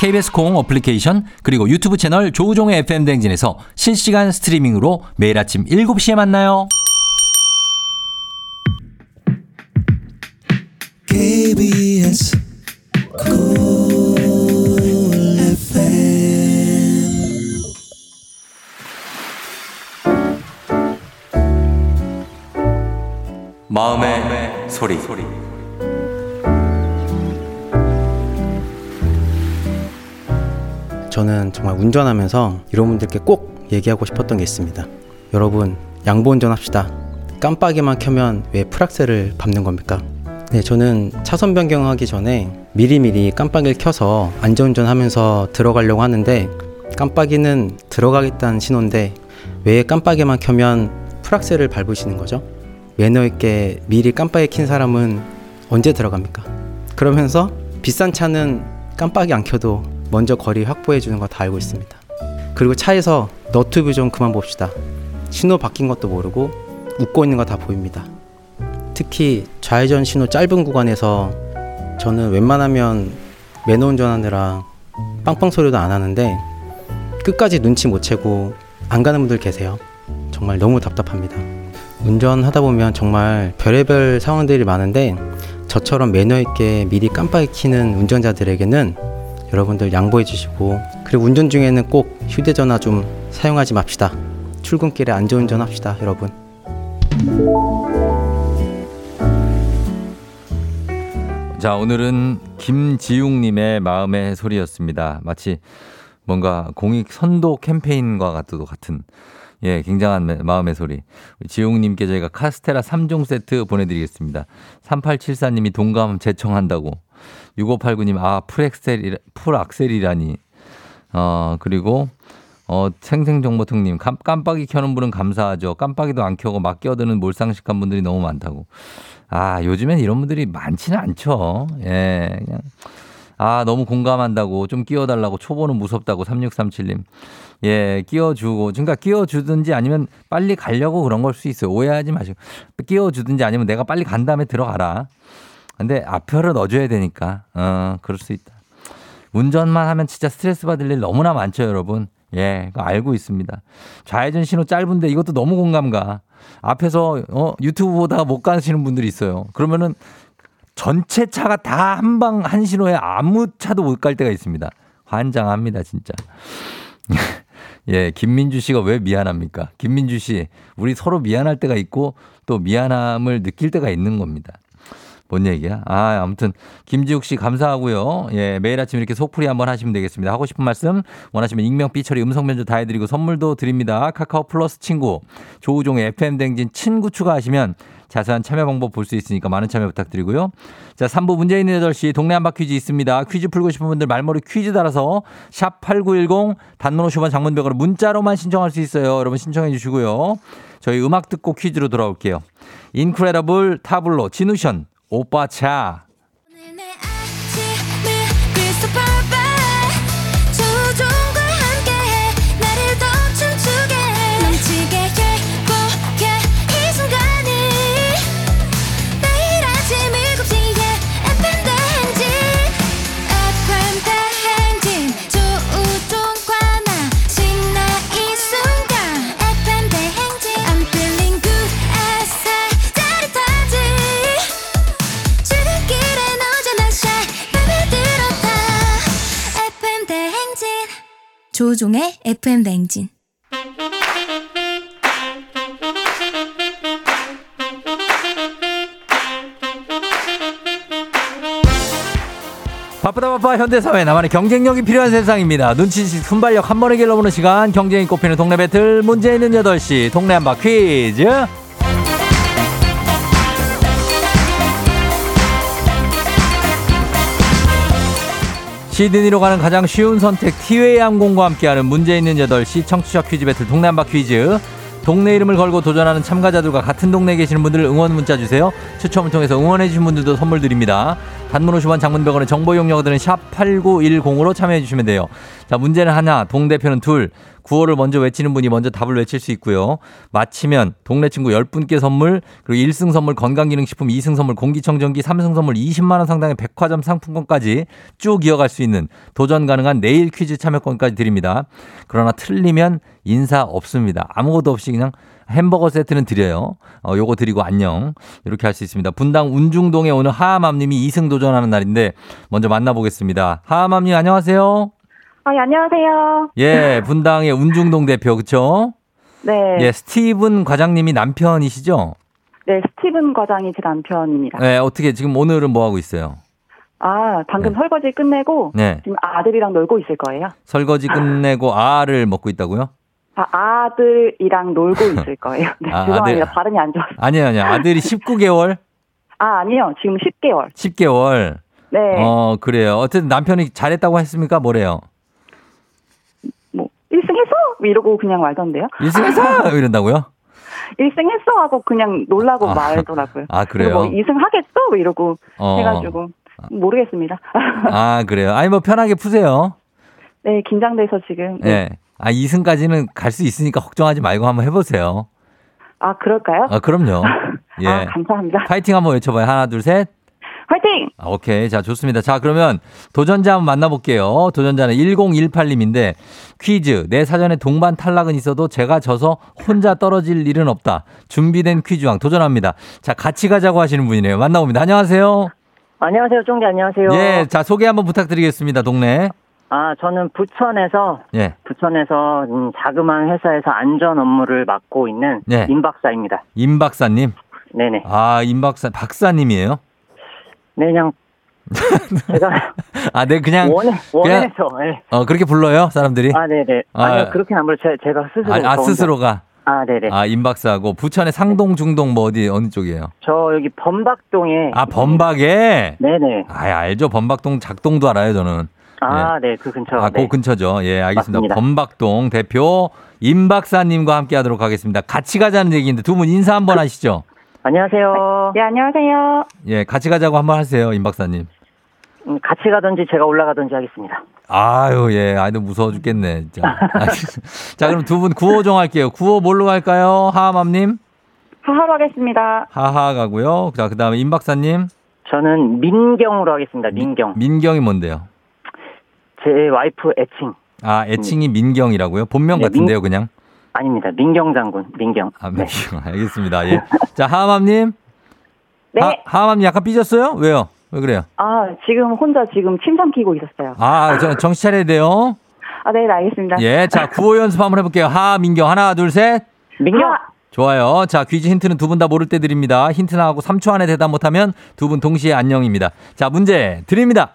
A: KBS 콩 어플리케이션 그리고 유튜브 채널 조우종의 FM 댕진에서 실시간 스트리밍으로 매일 아침 7시에 만나요.
D: KBS
A: 마음의, 소리.
E: 저는 정말 운전하면서 이런 분들께 꼭 얘기하고 싶었던 게 있습니다. 여러분, 양보 운전합시다. 깜빡이만 켜면 왜 풀악셀을 밟는 겁니까? 네, 저는 차선 변경하기 전에 미리미리 깜빡이를 켜서 안전운전 하면서 들어가려고 하는데 깜빡이는 들어가겠다는 신호인데 왜 깜빡이만 켜면 풀악셀을 밟으시는 거죠? 매너 있게 미리 깜빡이 킨 사람은 언제 들어갑니까? 그러면서 비싼 차는 깜빡이 안 켜도 먼저 거리 확보해 주는 거 다 알고 있습니다. 그리고 차에서 너튜브 좀 그만 봅시다. 신호 바뀐 것도 모르고 웃고 있는 거 다 보입니다. 특히 좌회전 신호 짧은 구간에서 저는 웬만하면 매너 운전하느라 빵빵 소리도 안 하는데 끝까지 눈치 못 채고 안 가는 분들 계세요. 정말 너무 답답합니다. 운전하다 보면 정말 별의별 상황들이 많은데 저처럼 매너 있게 미리 깜빡이 켜는 운전자들에게는 여러분들 양보해 주시고 그리고 운전 중에는 꼭 휴대전화 좀 사용하지 맙시다. 출근길에 안전운전 합시다, 여러분.
A: 자, 오늘은 김지웅님의 마음의 소리였습니다. 마치 뭔가 공익 선도 캠페인과 같도 같은 예, 굉장한 매- 마음의 소리. 우리 지웅님께 저희가 카스테라 3종 세트 보내드리겠습니다. 3874님이 동감 제청한다고. 6589님, 아, 풀엑셀, 풀악셀이라니. 어, 그리고 어, 생생정보통님, 깜, 깜빡이 켜는 분은 감사하죠. 깜빡이도 안 켜고 막 끼어드는 몰상식한 분들이 너무 많다고. 아, 요즘엔 이런 분들이 많지는 않죠. 예, 그냥. 아, 너무 공감한다고. 좀 끼워달라고. 초보는 무섭다고. 3637님. 예, 끼워주고. 그러니까 끼워주든지 아니면 빨리 가려고 그런 걸 수 있어요. 오해하지 마시고. 끼워주든지 아니면 내가 빨리 간 다음에 들어가라. 근데 앞표를 넣어줘야 되니까. 어, 그럴 수 있다. 운전만 하면 진짜 스트레스 받을 일 너무나 많죠, 여러분. 예, 알고 있습니다. 좌회전 신호 짧은데 이것도 너무 공감가. 앞에서 어, 유튜브 보다가 못 가시는 분들이 있어요. 그러면은 전체 차가 다 한 방 한 신호에 아무 차도 못 갈 때가 있습니다. 환장합니다, 진짜. 예, 김민주 씨가 왜 미안합니까? 김민주 씨, 우리 서로 미안할 때가 있고 또 미안함을 느낄 때가 있는 겁니다. 뭔 얘기야? 아, 아무튼 김지욱 씨 감사하고요. 예, 매일 아침 이렇게 속풀이 한번 하시면 되겠습니다. 하고 싶은 말씀 원하시면 익명 삐처리 음성 면접 다 해드리고 선물도 드립니다. 카카오 플러스 친구 조우종의 FM 댕진 친구 추가하시면 자세한 참여 방법 볼 수 있으니까 많은 참여 부탁드리고요. 자, 3부 문제 있는 8시 동네 한바 퀴즈 있습니다. 퀴즈 풀고 싶은 분들 말머리 퀴즈 달아서 샵 8910 단문 50원 장문벽으로 문자로만 신청할 수 있어요. 여러분 신청해 주시고요. 저희 음악 듣고 퀴즈로 돌아올게요. 인크레더블 타블로 진우션 오빠 차
F: 조종의 FM 대행진
A: 바쁘다 바빠 현대사회 나만의 경쟁력이 필요한 세상입니다. 눈치식 순발력 한 번에 길러보는 시간 경쟁이 꼽히는 동네 배틀 문제 있는 8시 동네 한바 퀴즈 시드니로 가는 가장 쉬운 선택 티웨이 항공과 함께하는 문제 있는 8시 청취자 퀴즈 배틀 동네 한바 퀴즈 동네 이름을 걸고 도전하는 참가자들과 같은 동네에 계시는 분들 응원 문자 주세요. 추첨을 통해서 응원해 주신 분들도 선물 드립니다. 단문 50원 장문 100원의 정보 이용료들은 샵 8910으로 참여해 주시면 돼요. 자, 문제는 하나, 동대표는 둘. 구호를 먼저 외치는 분이 먼저 답을 외칠 수 있고요. 마치면 동네 친구 10분께 선물, 그리고 1승 선물 건강기능식품, 2승 선물 공기청정기, 3승 선물 20만 원 상당의 백화점 상품권까지 쭉 이어갈 수 있는 도전 가능한 내일 퀴즈 참여권까지 드립니다. 그러나 틀리면 인사 없습니다. 아무것도 없이 그냥 햄버거 세트는 드려요. 어, 요거 드리고 안녕. 이렇게 할 수 있습니다. 분당 운중동에 오늘 하하맘님이 2승 도전하는 날인데 먼저 만나보겠습니다. 하하맘님 안녕하세요.
G: 아, 예, 안녕하세요.
A: 예, 분당의 운중동 대표 그쵸?
G: 네.
A: 예, 스티븐 과장님이 남편이시죠?
G: 네, 스티븐 과장이 제 남편입니다.
A: 네, 어떻게 지금 오늘은 뭐 하고 있어요?
G: 아, 방금
A: 네.
G: 설거지 끝내고
A: 네,
G: 지금 아들이랑 놀고 있을 거예요.
A: 설거지 끝내고 알을 먹고 있다고요?
G: 아, 아들이랑 놀고 있을 거예요. 네,
A: 아,
G: 죄송합니다.
A: 아들.
G: 발음이 안 좋아서.
A: 아니요, 아니요. 아들이 19개월,
G: 아, 아니요. 지금 10개월.
A: 10개월.
G: 네.
A: 어, 그래요. 어쨌든 남편이 잘했다고 했습니까? 뭐래요?
G: 뭐 1승 했어? 뭐 이러고 그냥 말던데요.
A: 1승해서 이런다고요?
G: 1승 했어 하고 그냥 놀라고
A: 아.
G: 말더라고요.
A: 아, 그래요?
G: 뭐 2승 하겠어? 뭐 이러고
A: 어.
G: 해가지고 모르겠습니다.
A: 아, 그래요. 아니, 뭐 편하게 푸세요.
G: 네, 긴장돼서 지금.
A: 예. 네. 아, 2승까지는 갈 수 있으니까 걱정하지 말고 한번 해보세요.
G: 아, 그럴까요?
A: 아, 그럼요. 예.
G: 아, 감사합니다.
A: 파이팅 한번 외쳐봐요. 하나, 둘, 셋.
G: 화이팅!
A: 아, 오케이. 자, 좋습니다. 자, 그러면 도전자 한번 만나볼게요. 도전자는 1018님인데 퀴즈. 내 사전에 동반 탈락은 있어도 제가 져서 혼자 떨어질 일은 없다. 준비된 퀴즈왕 도전합니다. 자, 같이 가자고 하시는 분이네요. 만나봅니다. 안녕하세요.
H: 안녕하세요, 쫑디 안녕하세요.
A: 예, 자, 소개 한번 부탁드리겠습니다. 동네.
H: 아, 저는 부천에서
A: 예.
H: 부천에서 음, 자그마한 회사에서 안전 업무를 맡고 있는
A: 네.
H: 임 박사입니다.
A: 임 박사님.
H: 네네.
A: 아, 임 박사, 박사님이에요?
H: 네, 그냥 제가
A: 아, 네, 그냥.
H: 원해 원해서. 예.
A: 어, 그렇게 불러요? 사람들이?
H: 아, 네네.
A: 아,
H: 아, 니 그렇게는 안 불러. 제, 제가 스스로.
A: 아, 아, 스스로가.
H: 아, 네네.
A: 아, 임 박사하고 부천의 상동, 중동 뭐 어디, 어느 쪽이에요?
H: 저 여기 범박동에.
A: 아, 범박에?
H: 네네.
A: 아, 알죠. 범박동 작동도 알아요, 저는.
H: 아, 네, 그 근처.
A: 아,
H: 네.
A: 그 근처죠. 예, 알겠습니다.
H: 맞습니다.
A: 범박동 대표 임 박사님과 함께 하도록 하겠습니다. 같이 가자는 얘기인데 두 분 인사 한번 하시죠.
H: 안녕하세요.
G: 네, 안녕하세요.
A: 예, 같이 가자고 한번 하세요, 임 박사님.
H: 음, 같이 가든지 제가 올라가든지 하겠습니다.
A: 아유, 예, 아이도 무서워 죽겠네, 진짜. 자, 그럼 두 분 구호 정할게요. 구호 뭘로 갈까요? 하하맘님?
G: 하하로 하겠습니다.
A: 하하 가고요. 자, 그 다음에 임 박사님?
H: 저는 민경으로 하겠습니다. 민경.
A: 민경이 뭔데요?
H: 제 와이프 애칭.
A: 아, 애칭이 민경이라고요? 본명
H: 네,
A: 같은데요, 그냥?
H: 아닙니다. 민경 장군. 민경.
A: 아,
H: 네.
A: 민경. 알겠습니다. 예. 자, 하하맘님?
G: 네.
A: 하, 하하맘님 약간 삐졌어요? 왜요? 왜 그래요?
G: 아, 지금 혼자 지금 침 삼키고 있었어요.
A: 아, 저, 정신 차려야 돼요.
G: 아, 네, 네, 알겠습니다.
A: 예, 자, 구호 연습 한번 해볼게요. 하, 민경. 하나, 둘, 셋.
H: 민경.
G: 하!
A: 좋아요. 자, 퀴즈 힌트는 두 분 다 모를 때 드립니다. 힌트 나하고 3초 안에 대답 못하면 두 분 동시에 안녕입니다. 자, 문제 드립니다.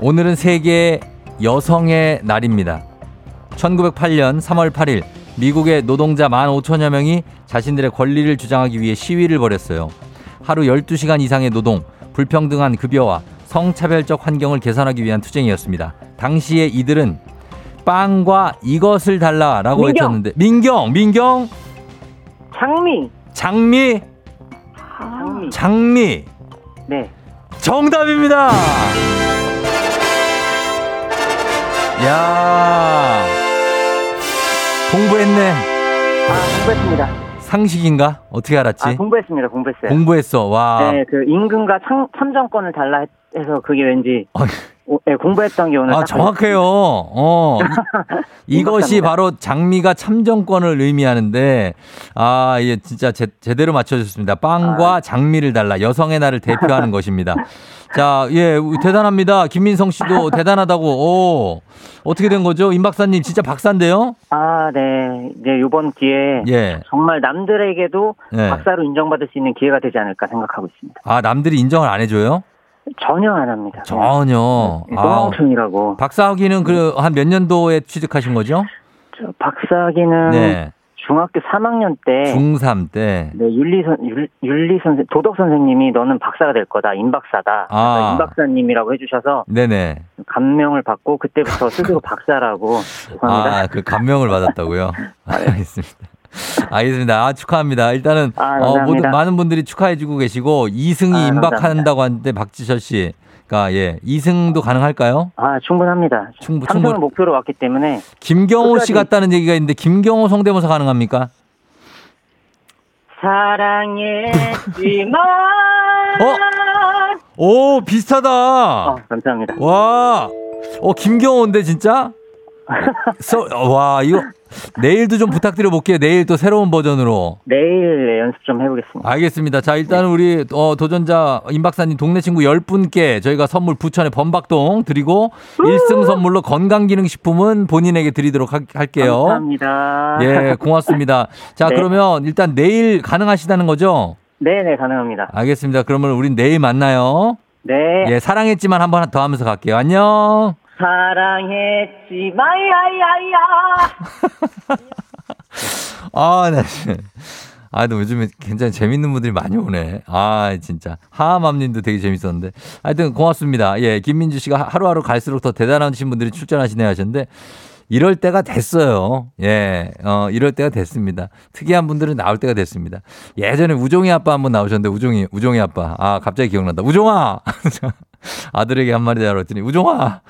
A: 오늘은 세계 여성의 날입니다. 1908년 3월 8일 미국의 노동자 15,000여 명이 자신들의 권리를 주장하기 위해 시위를 벌였어요. 하루 12시간 이상의 노동, 불평등한 급여와 성차별적 환경을 개선하기 위한 투쟁이었습니다. 당시에 이들은 빵과 이것을 달라라고
H: 민경.
A: 외쳤는데 민경, 민경,
H: 장미.
A: 장미,
H: 장미.
A: 장미
H: 네.
A: 정답입니다. 야 공부했네.
H: 아, 공부했습니다.
A: 상식인가? 어떻게 알았지?
H: 아, 공부했습니다. 공부했어요.
A: 공부했어. 와.
H: 네, 그 임금과 참, 참정권을 달라 했- 해서 그게 왠지 네, 공부했던 게 오늘
A: 아,
H: 딱
A: 정확해요. 어. 이, 이것이. 바로 장미가 참정권을 의미하는데, 아, 예, 진짜 제, 제대로 맞춰주셨습니다. 빵과
H: 아.
A: 장미를 달라. 여성의 날을 대표하는 것입니다. 자, 예, 대단합니다. 김민성 씨도 대단하다고. 오, 어떻게 된 거죠? 임 박사님, 진짜 박사인데요?
H: 아, 네. 네, 요번 기회에
A: 예.
H: 정말 남들에게도
A: 예.
H: 박사로 인정받을 수 있는 기회가 되지 않을까 생각하고 있습니다.
A: 아, 남들이 인정을 안 해줘요?
H: 전혀 안 합니다.
A: 전혀.
H: 네,
A: 아,
H: 똥멍청이라고.
A: 박사학위는 그, 한 몇 년도에 취득하신 거죠?
H: 저 박사학위는
A: 네.
H: 중학교 3학년 때
A: 중3 때.
H: 네, 윤리 선 윤- 윤리 선생 도덕 선생님이 너는 박사가 될 거다. 임 박사다.
A: 아.
H: 임 박사님이라고 해 주셔서
A: 네네.
H: 감명을 받고 그때부터 스스로 박사라고 죄송합니다.
A: 아, 그 감명을 받았다고요? 알겠습니다. 알겠습니다. 아, 축하합니다. 일단은
H: 아,
A: 어, 모든
H: 감사합니다.
A: 많은 분들이 축하해주고 계시고 이승이
H: 아,
A: 임박한다고 하는데 박지철 씨가 예 이승도 가능할까요?
H: 아, 충분합니다.
A: 충분- 충분-
H: 목표로 왔기 때문에
A: 김경호 씨
H: 끝까지.
A: 같다는 얘기가 있는데 김경호 성대모사 가능합니까?
H: 사랑했지만
A: 어? 오 비슷하다.
H: 어, 감사합니다.
A: 와, 어 김경호인데 진짜? 서, 와 이거 내일도 좀 부탁드려 볼게요. 내일 또 새로운 버전으로.
H: 내일 연습 좀 해보겠습니다.
A: 알겠습니다. 자, 일단은 우리 어, 도전자 임 박사님 동네 친구 10분께 저희가 선물 부천의 범박동 드리고 1승 선물로 건강기능식품은 본인에게 드리도록 하- 할게요.
H: 감사합니다.
A: 예, 고맙습니다. 자,
H: 네.
A: 그러면 일단 내일 가능하시다는 거죠?
H: 네네 가능합니다.
A: 알겠습니다. 그러면 우린 내일 만나요.
H: 네.
A: 예, 사랑했지만 한번 더 하면서 갈게요. 안녕.
H: 사랑했지만 야야야.
A: 아, 네. 아, 근데 요즘에 굉장히 재밌는 분들이 많이 오네. 아, 진짜. 하하맘님도 되게 재밌었는데. 하여튼 고맙습니다. 예, 김민주 씨가 하루하루 갈수록 더 대단하신 분들이 출전하시네 하셨는데, 이럴 때가 됐어요. 예, 어, 이럴 때가 됐습니다. 특이한 분들은 나올 때가 됐습니다. 예전에 우종이 아빠 한번 나오셨는데, 우종이, 우종이 아빠. 아, 갑자기 기억난다. 우종아! 아들에게 한마디 잘했더니, 우종아!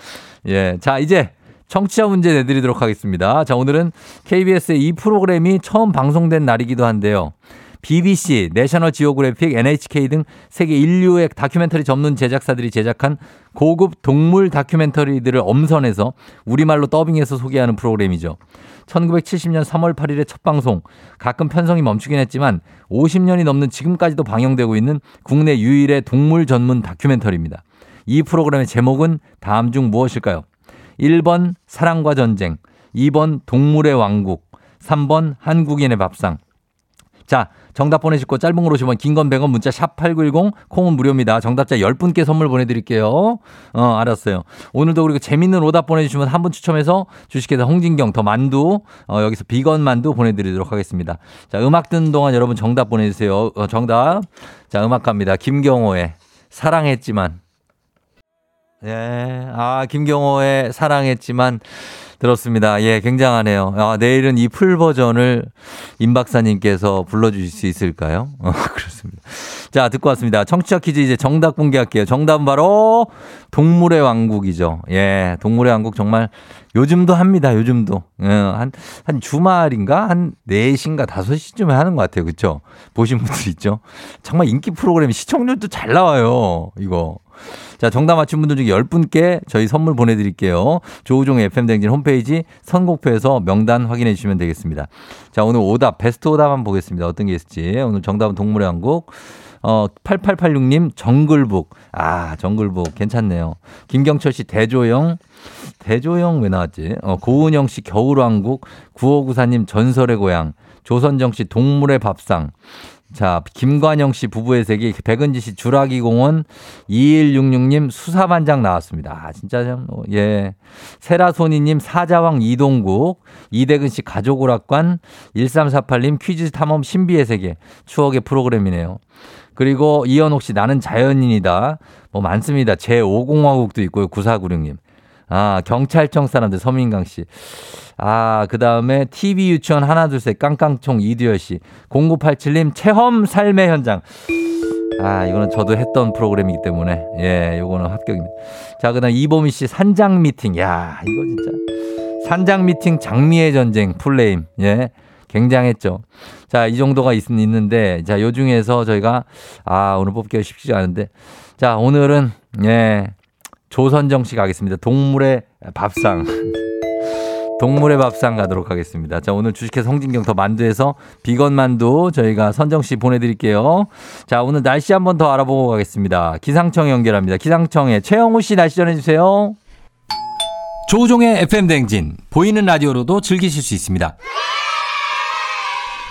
A: 예, 자, 이제 청취자 문제 내드리도록 하겠습니다. 자, 오늘은 KBS의 이 프로그램이 처음 방송된 날이기도 한데요. BBC, 내셔널 지오그래픽, NHK 등 세계 인류의 다큐멘터리 전문 제작사들이 제작한 고급 동물 다큐멘터리들을 엄선해서 우리말로 더빙해서 소개하는 프로그램이죠. 1970년 3월 8일에 첫 방송, 가끔 편성이 멈추긴 했지만 50년이 넘는 지금까지도 방영되고 있는 국내 유일의 동물 전문 다큐멘터리입니다. 이 프로그램의 제목은 다음 중 무엇일까요? 1번 사랑과 전쟁, 2번 동물의 왕국, 3번 한국인의 밥상. 자, 정답 보내시고 짧은 걸 오시면 긴건 100원 문자 샵 8910 콩은 무료입니다. 정답자 10분께 선물 보내드릴게요. 어, 알았어요. 오늘도 그리고 재밌는 오답 보내주시면 한 분 추첨해서 주식회사 홍진경 더 만두 어, 여기서 비건 만두 보내드리도록 하겠습니다. 자, 음악 듣는 동안 여러분 정답 보내주세요. 어, 정답. 자, 음악 갑니다. 김경호의 사랑했지만 예. 아, 김경호의 사랑했지만 들었습니다. 예, 굉장하네요. 아, 내일은 이 풀 버전을 임 박사님께서 불러주실 수 있을까요? 어, 그렇습니다. 자, 듣고 왔습니다. 청취자 퀴즈 이제 정답 공개할게요. 정답은 바로 동물의 왕국이죠. 예, 동물의 왕국 정말 요즘도 합니다. 요즘도. 예, 한, 한 주말인가? 한 4시인가 5시쯤에 하는 것 같아요. 그쵸? 보신 분들 있죠? 정말 인기 프로그램 시청률도 잘 나와요. 이거. 자, 정답 맞힌 분들 중에 10분께 저희 선물 보내드릴게요. 조우종의 FM댕진 홈페이지 선곡표에서 명단 확인해 주시면 되겠습니다. 자, 오늘 오답, 베스트 오답 한번 보겠습니다. 어떤 게 있을지. 오늘 정답은 동물의 왕국. 어, 8886님, 정글북. 아, 정글북. 괜찮네요. 김경철 씨, 대조영. 대조영 왜 나왔지? 어, 고은영 씨, 겨울왕국. 9594님, 전설의 고향. 조선정 씨, 동물의 밥상. 자, 김관영 씨 부부의 세계, 백은지 씨 주라기 공원, 2166님 수사반장 나왔습니다. 아, 진짜 좀, 어, 예. 세라소니님 사자왕 이동국, 이대근 씨 가족 오락관, 1348님 퀴즈 탐험 신비의 세계, 추억의 프로그램이네요. 그리고 이현옥 씨 나는 자연인이다. 뭐 많습니다. 제5공화국도 있고요. 9496님. 아, 경찰청 사람들 서민강 씨. 아, 그 다음에 TV 유치원 하나, 둘, 셋, 깡깡총 이두열 씨. 0987님, 체험 삶의 현장. 아, 이거는 저도 했던 프로그램이기 때문에, 예, 요거는 합격입니다. 자, 그 다음 이보미 씨, 산장 미팅. 야, 이거 진짜. 산장 미팅 장미의 전쟁, full name. 예. 굉장했죠. 자, 이 정도가 있, 있는데, 자, 요 중에서 저희가, 아, 오늘 뽑기가 쉽지 않은데, 자, 오늘은, 예, 조선정 씨 가겠습니다. 동물의 밥상. 동물의 밥상 가도록 하겠습니다. 자, 오늘 주식회사 성진경 더 만두에서 비건 만두 저희가 선정 씨 보내드릴게요. 자, 오늘 날씨 한번 더 알아보고 가겠습니다. 기상청 연결합니다. 기상청에 최영우 씨 날씨 전해주세요. 조우종의 FM 댕진 보이는 라디오로도 즐기실 수 있습니다.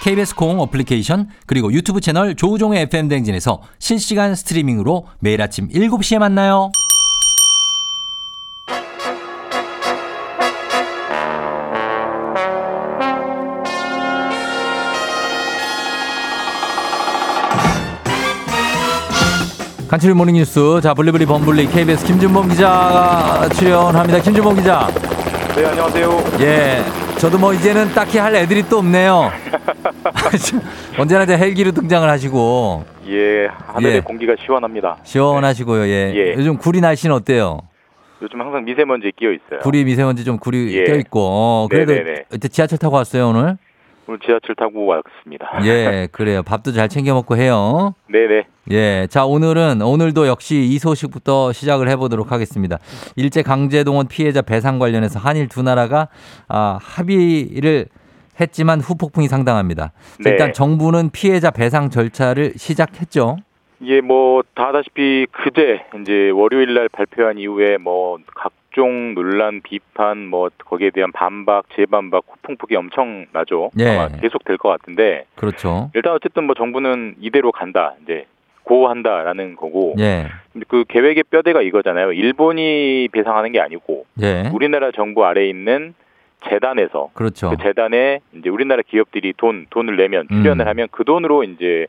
A: KBS 콩 어플리케이션 그리고 유튜브 채널 조우종의 FM 댕진에서 실시간 스트리밍으로 매일 아침 7시에 만나요. 간추린 모닝뉴스 자 블리블리 범블리 KBS 김준범 기자가 출연합니다. 김준범 기자.
I: 네, 안녕하세요.
A: 예. 저도 뭐 이제는 딱히 할 애드립이 또 없네요. 언제나 이제 헬기로 등장을 하시고
I: 예, 하늘의
A: 예.
I: 공기가 시원합니다.
A: 시원하시고요. 예.
I: 예.
A: 요즘 구리 날씨는 어때요?
I: 요즘 항상 미세먼지 끼어 있어요.
A: 구리 미세먼지 좀 구리
I: 예.
A: 껴 있고. 어, 그래도
I: 네네네.
A: 이때 지하철 타고 왔어요 오늘.
I: 오늘 지하철 타고 왔습니다.
A: 예, 그래요. 밥도 잘 챙겨 먹고 해요.
I: 네네.
A: 예. 자, 오늘은, 오늘도 역시 이 소식부터 시작을 해보도록 하겠습니다. 일제 강제동원 피해자 배상 관련해서 한일 두 나라가, 아, 합의를 했지만 후폭풍이 상당합니다.
I: 네.
A: 일단 정부는 피해자 배상 절차를 시작했죠.
I: 예, 뭐, 다 아다시피 그제 이제 월요일 날 발표한 이후에 뭐, 각 종 논란, 비판, 뭐, 거기에 대한 반박, 재반박, 후풍폭이 엄청 나죠.
A: 예.
I: 아마 계속 될 것 같은데,
A: 그렇죠.
I: 일단 어쨌든 뭐 정부는 이대로 간다. 이제, 고한다라는 거고,
A: 예.
I: 그 계획의 뼈대가 이거잖아요. 일본이 배상하는 게 아니고,
A: 예.
I: 우리나라 정부 아래에 있는 재단에서
A: 그렇죠.
I: 그 재단에 이제 우리나라 기업들이 돈 돈을 내면
A: 음.
I: 출연을 하면 그 돈으로 이제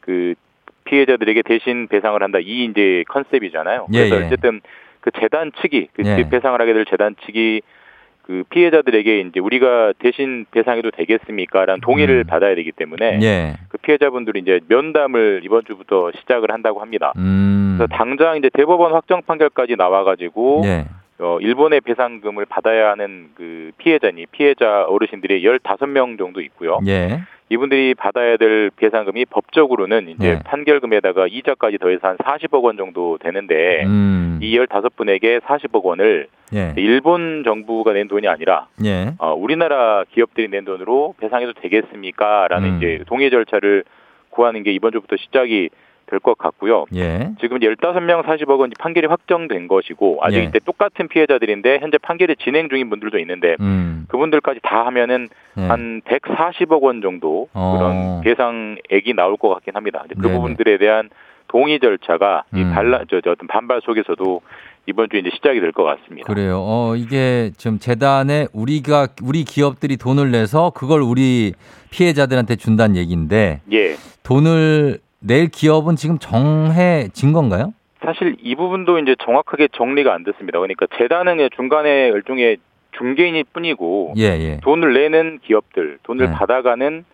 I: 그 피해자들에게 대신 배상을 한다 이 이제 컨셉이잖아요.
A: 예,
I: 그래서
A: 예.
I: 어쨌든 그 재단 측이 그
A: 예.
I: 배상을 하게 될 재단 측이 그 피해자들에게 이제 우리가 대신 배상해도 되겠습니까라는 동의를
A: 음.
I: 받아야 되기 때문에
A: 예.
I: 그 피해자분들이 이제 면담을 이번 주부터 시작을 한다고 합니다.
A: 음.
I: 그래서 당장 이제 대법원 확정 판결까지 나와가지고
A: 예.
I: 어, 일본의 배상금을 받아야 하는 그 피해자니 피해자 어르신들이 15명 정도 있고요.
A: 예.
I: 이분들이 받아야 될 배상금이 법적으로는 이제
A: 네.
I: 판결금에다가 이자까지 더해서 한 40억 원 정도 되는데
A: 음.
I: 이 15분에게 40억 원을
A: 예.
I: 일본 정부가 낸 돈이 아니라
A: 예.
I: 어, 우리나라 기업들이 낸 돈으로 배상해도 되겠습니까? 라는
A: 음.
I: 이제 동의 절차를 구하는 게 이번 주부터 시작이 될 것 같고요.
A: 예.
I: 지금 15명 40억 원 판결이 확정된 것이고 아직
A: 예.
I: 이때 똑같은 피해자들인데 현재 판결이 진행 중인 분들도 있는데
A: 음.
I: 그분들까지 다 하면은
A: 예.
I: 한 140억 원 정도
A: 어.
I: 그런 배상액이 나올 것 같긴 합니다. 그
A: 네네.
I: 부분들에 대한 동의 절차가 이
A: 음.
I: 반란 저, 저 어떤 반발 속에서도 이번 주에 이제 시작이 될 것 같습니다.
A: 그래요. 어, 이게 좀 재단에 우리가, 우리 기업들이 돈을 내서 그걸 우리 피해자들한테 준다는 얘기인데
I: 예.
A: 돈을 낼 기업은 지금 정해진 건가요?
I: 사실 이 부분도 이제 정확하게 정리가 안 됐습니다. 그러니까 재단은 중간에 일종의 중개인일 뿐이고
A: 예, 예.
I: 돈을 내는 기업들, 돈을
A: 네.
I: 받아가는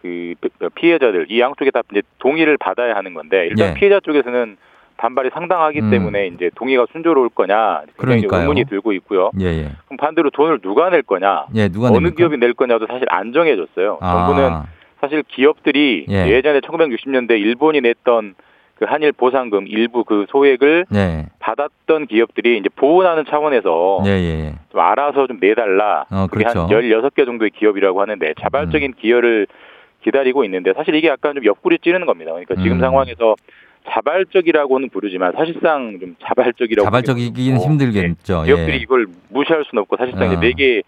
I: 그 피해자들 이 양쪽에 다 이제 동의를 받아야 하는 건데 일단
A: 예.
I: 피해자 쪽에서는 반발이 상당하기
A: 음.
I: 때문에 이제 동의가 순조로울 거냐 굉장히
A: 그러니까요.
I: 의문이 들고 있고요.
A: 예, 예.
I: 그럼 반대로 돈을 누가 낼 거냐,
A: 예, 누가
I: 어느
A: 냅니까?
I: 기업이 낼 거냐도 사실 안 정해졌어요.
A: 아.
I: 정부는 사실 기업들이
A: 예.
I: 예. 전에 1960년대 일본이 냈던 그 한일 보상금 일부 그 소액을
A: 예.
I: 받았던 기업들이 이제 보호하는 차원에서
A: 예, 예, 예.
I: 좀 알아서 좀 내달라.
A: 어,
I: 그게
A: 그렇죠. 음.
I: 한 16개 정도의 기업이라고 하는데 자발적인 기여를 기다리고 있는데 사실 이게 약간 좀 옆구리 찌르는 겁니다. 그러니까 지금
A: 음.
I: 상황에서 자발적이라고는 부르지만 사실상 좀 자발적이라고
A: 자발적이기는 힘들겠죠.
I: 예, 기업들이
A: 예.
I: 이걸 무시할 수는 없고 사실상
A: 어.
I: 이제 내게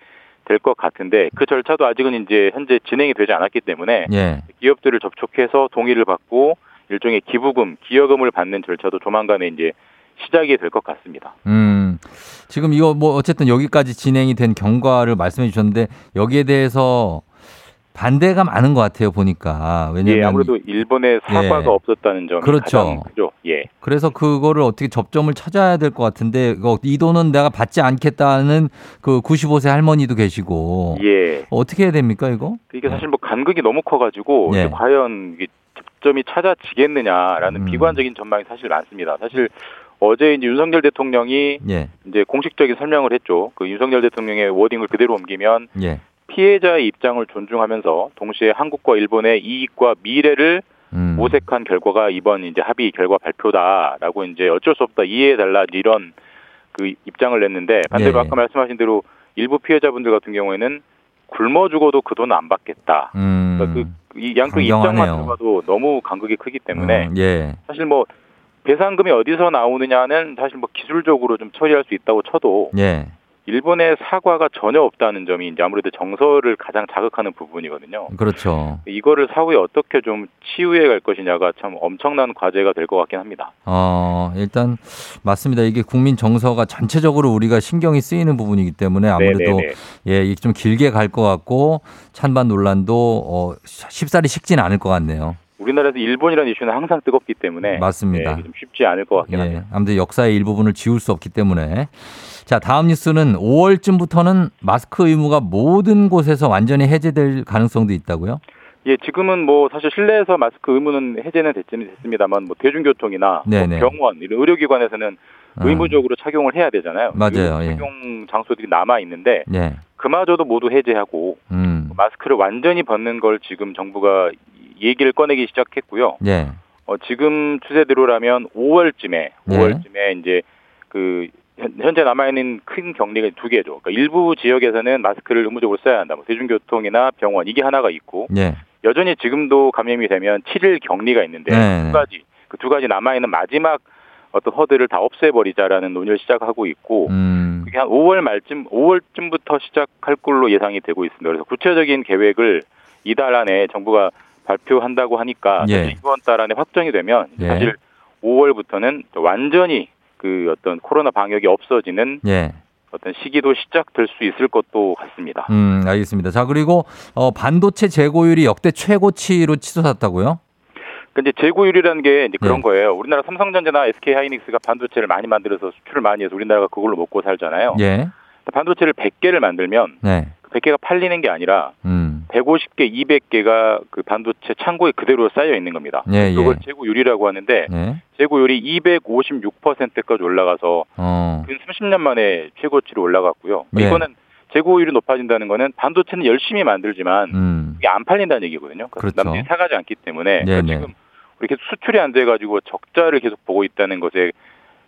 I: 될 것 같은데 그 절차도 아직은 이제 현재 진행이 되지 않았기 때문에
A: 예.
I: 기업들을 접촉해서 동의를 받고 일종의 기부금, 기여금을 받는 절차도 조만간에 이제 시작이 될 것 같습니다.
A: 음. 지금 이거 뭐 어쨌든 여기까지 진행이 된 경과를 말씀해 주셨는데 여기에 대해서 반대가 많은 것 같아요 보니까 왜냐면
I: 예, 아무래도 일본에 사과가
A: 예.
I: 없었다는 점이
A: 그렇죠.
I: 가장 크죠. 예.
A: 그래서 그거를 어떻게 접점을 찾아야 될 것 같은데 이 돈은 내가 받지 않겠다는 그 95세 할머니도 계시고
I: 예.
A: 어떻게 해야 됩니까 이거?
I: 이게 사실 뭐 간극이 너무 커가지고
A: 예.
I: 과연 접점이 찾아지겠느냐라는
A: 음.
I: 비관적인 전망이 사실 많습니다. 사실 어제 이제 윤석열 대통령이
A: 예.
I: 이제 공식적인 설명을 했죠. 그 윤석열 대통령의 워딩을 그대로 옮기면
A: 예.
I: 피해자의 입장을 존중하면서 동시에 한국과 일본의 이익과 미래를
A: 음.
I: 모색한 결과가 이번 이제 합의 결과 발표다라고 이제 어쩔 수 없다 이해해달라 이런 그 입장을 냈는데 반대로
A: 예, 예.
I: 아까 말씀하신 대로 일부 피해자분들 같은 경우에는 굶어 죽어도 그 돈 안 받겠다.
A: 음.
I: 그러니까 그, 이 양쪽
A: 강경하네요.
I: 입장만 들어봐도 너무 간극이 크기 때문에
A: 음, 예.
I: 사실 뭐 배상금이 어디서 나오느냐는 사실 뭐 기술적으로 좀 처리할 수 있다고 쳐도
A: 예.
I: 일본의 사과가 전혀 없다는 점이 이제 아무래도 정서를 가장 자극하는 부분이거든요.
A: 그렇죠.
I: 이거를 사후에 어떻게 좀 치유해 갈 것이냐가 참 엄청난 과제가 될 것 같긴 합니다.
A: 어, 일단 맞습니다. 이게 국민 정서가 전체적으로 우리가 신경이 쓰이는 부분이기 때문에 아무래도
I: 네네네.
A: 예, 이게 좀 길게 갈 것 같고 찬반 논란도 어, 쉽사리 식진 않을 것 같네요.
I: 우리나라에서 일본이라는 이슈는 항상 뜨겁기 때문에
A: 맞습니다.
I: 네, 좀 쉽지 않을 것 같긴
A: 예,
I: 합니다.
A: 아무튼 역사의 일부분을 지울 수 없기 때문에 자 다음 뉴스는 5월쯤부터는 마스크 의무가 모든 곳에서 완전히 해제될 가능성도 있다고요?
I: 예, 지금은 뭐 사실 실내에서 마스크 의무는 해제는 됐, 됐습니다만 뭐 대중교통이나 뭐. 병원 이런 의료기관에서는
A: 어.
I: 의무적으로 착용을 해야 되잖아요.
A: 맞아요,
I: 그
A: 예.
I: 착용 장소들이 남아 있는데
A: 예,
I: 그마저도 모두 해제하고
A: 음,
I: 마스크를 완전히 벗는 걸 지금 정부가 얘기를 꺼내기 시작했고요.
A: 예,
I: 어, 지금 추세대로라면 5월쯤에
A: 네.
I: 5월쯤에 이제 그 현- 현재 남아 있는 큰 격리가 두 개죠. 그러니까 일부 지역에서는 마스크를 의무적으로 써야 한다. 뭐 대중교통이나 병원 이게 하나가 있고
A: 예,
I: 여전히 지금도 감염이 되면 7일 격리가 있는데
A: 네.
I: 두 가지 그 두 가지 남아 있는 마지막 어떤 허들을 다 없애버리자라는 논의를 시작하고 있고
A: 음,
I: 그게 한 5월 말쯤 5월쯤부터 시작할 걸로 예상이 되고 있습니다. 그래서 구체적인 계획을 이달 안에 정부가 발표한다고 하니까
A: 예.
I: 이번 달 안에 확정이 되면
A: 예.
I: 사실 5월부터는 완전히 그 어떤 코로나 방역이 없어지는
A: 예.
I: 어떤 시기도 시작될 수 있을 것도 같습니다.
A: 음, 알겠습니다. 자, 그리고 어, 반도체 재고율이 역대 최고치로 치솟았다고요?
I: 근데 재고율이라는 게 이제 그런
A: 네.
I: 거예요. 우리나라 삼성전자나 SK 하이닉스가 반도체를 많이 만들어서 수출을 많이 해서 우리나라가 그걸로 먹고 살잖아요.
A: 예.
I: 반도체를 100개를 만들면
A: 네.
I: 그 100개가 팔리는 게 아니라
A: 음.
I: 150개, 200개가 그 반도체 창고에 그대로 쌓여 있는 겁니다.
A: 예,
I: 그걸
A: 예.
I: 재고율이라고 하는데
A: 예.
I: 재고율이 256%까지 올라가서
A: 어.
I: 근 30년 만에 최고치로 올라갔고요.
A: 예.
I: 이거는 재고율이 높아진다는 거는 반도체는 열심히 만들지만
A: 음.
I: 이게 안 팔린다는 얘기거든요.
A: 그렇죠.
I: 남들이 사가지 않기 때문에
A: 네,
I: 그러니까
A: 네.
I: 지금 이렇게 수출이 안 돼가지고 적자를 계속 보고 있다는 것에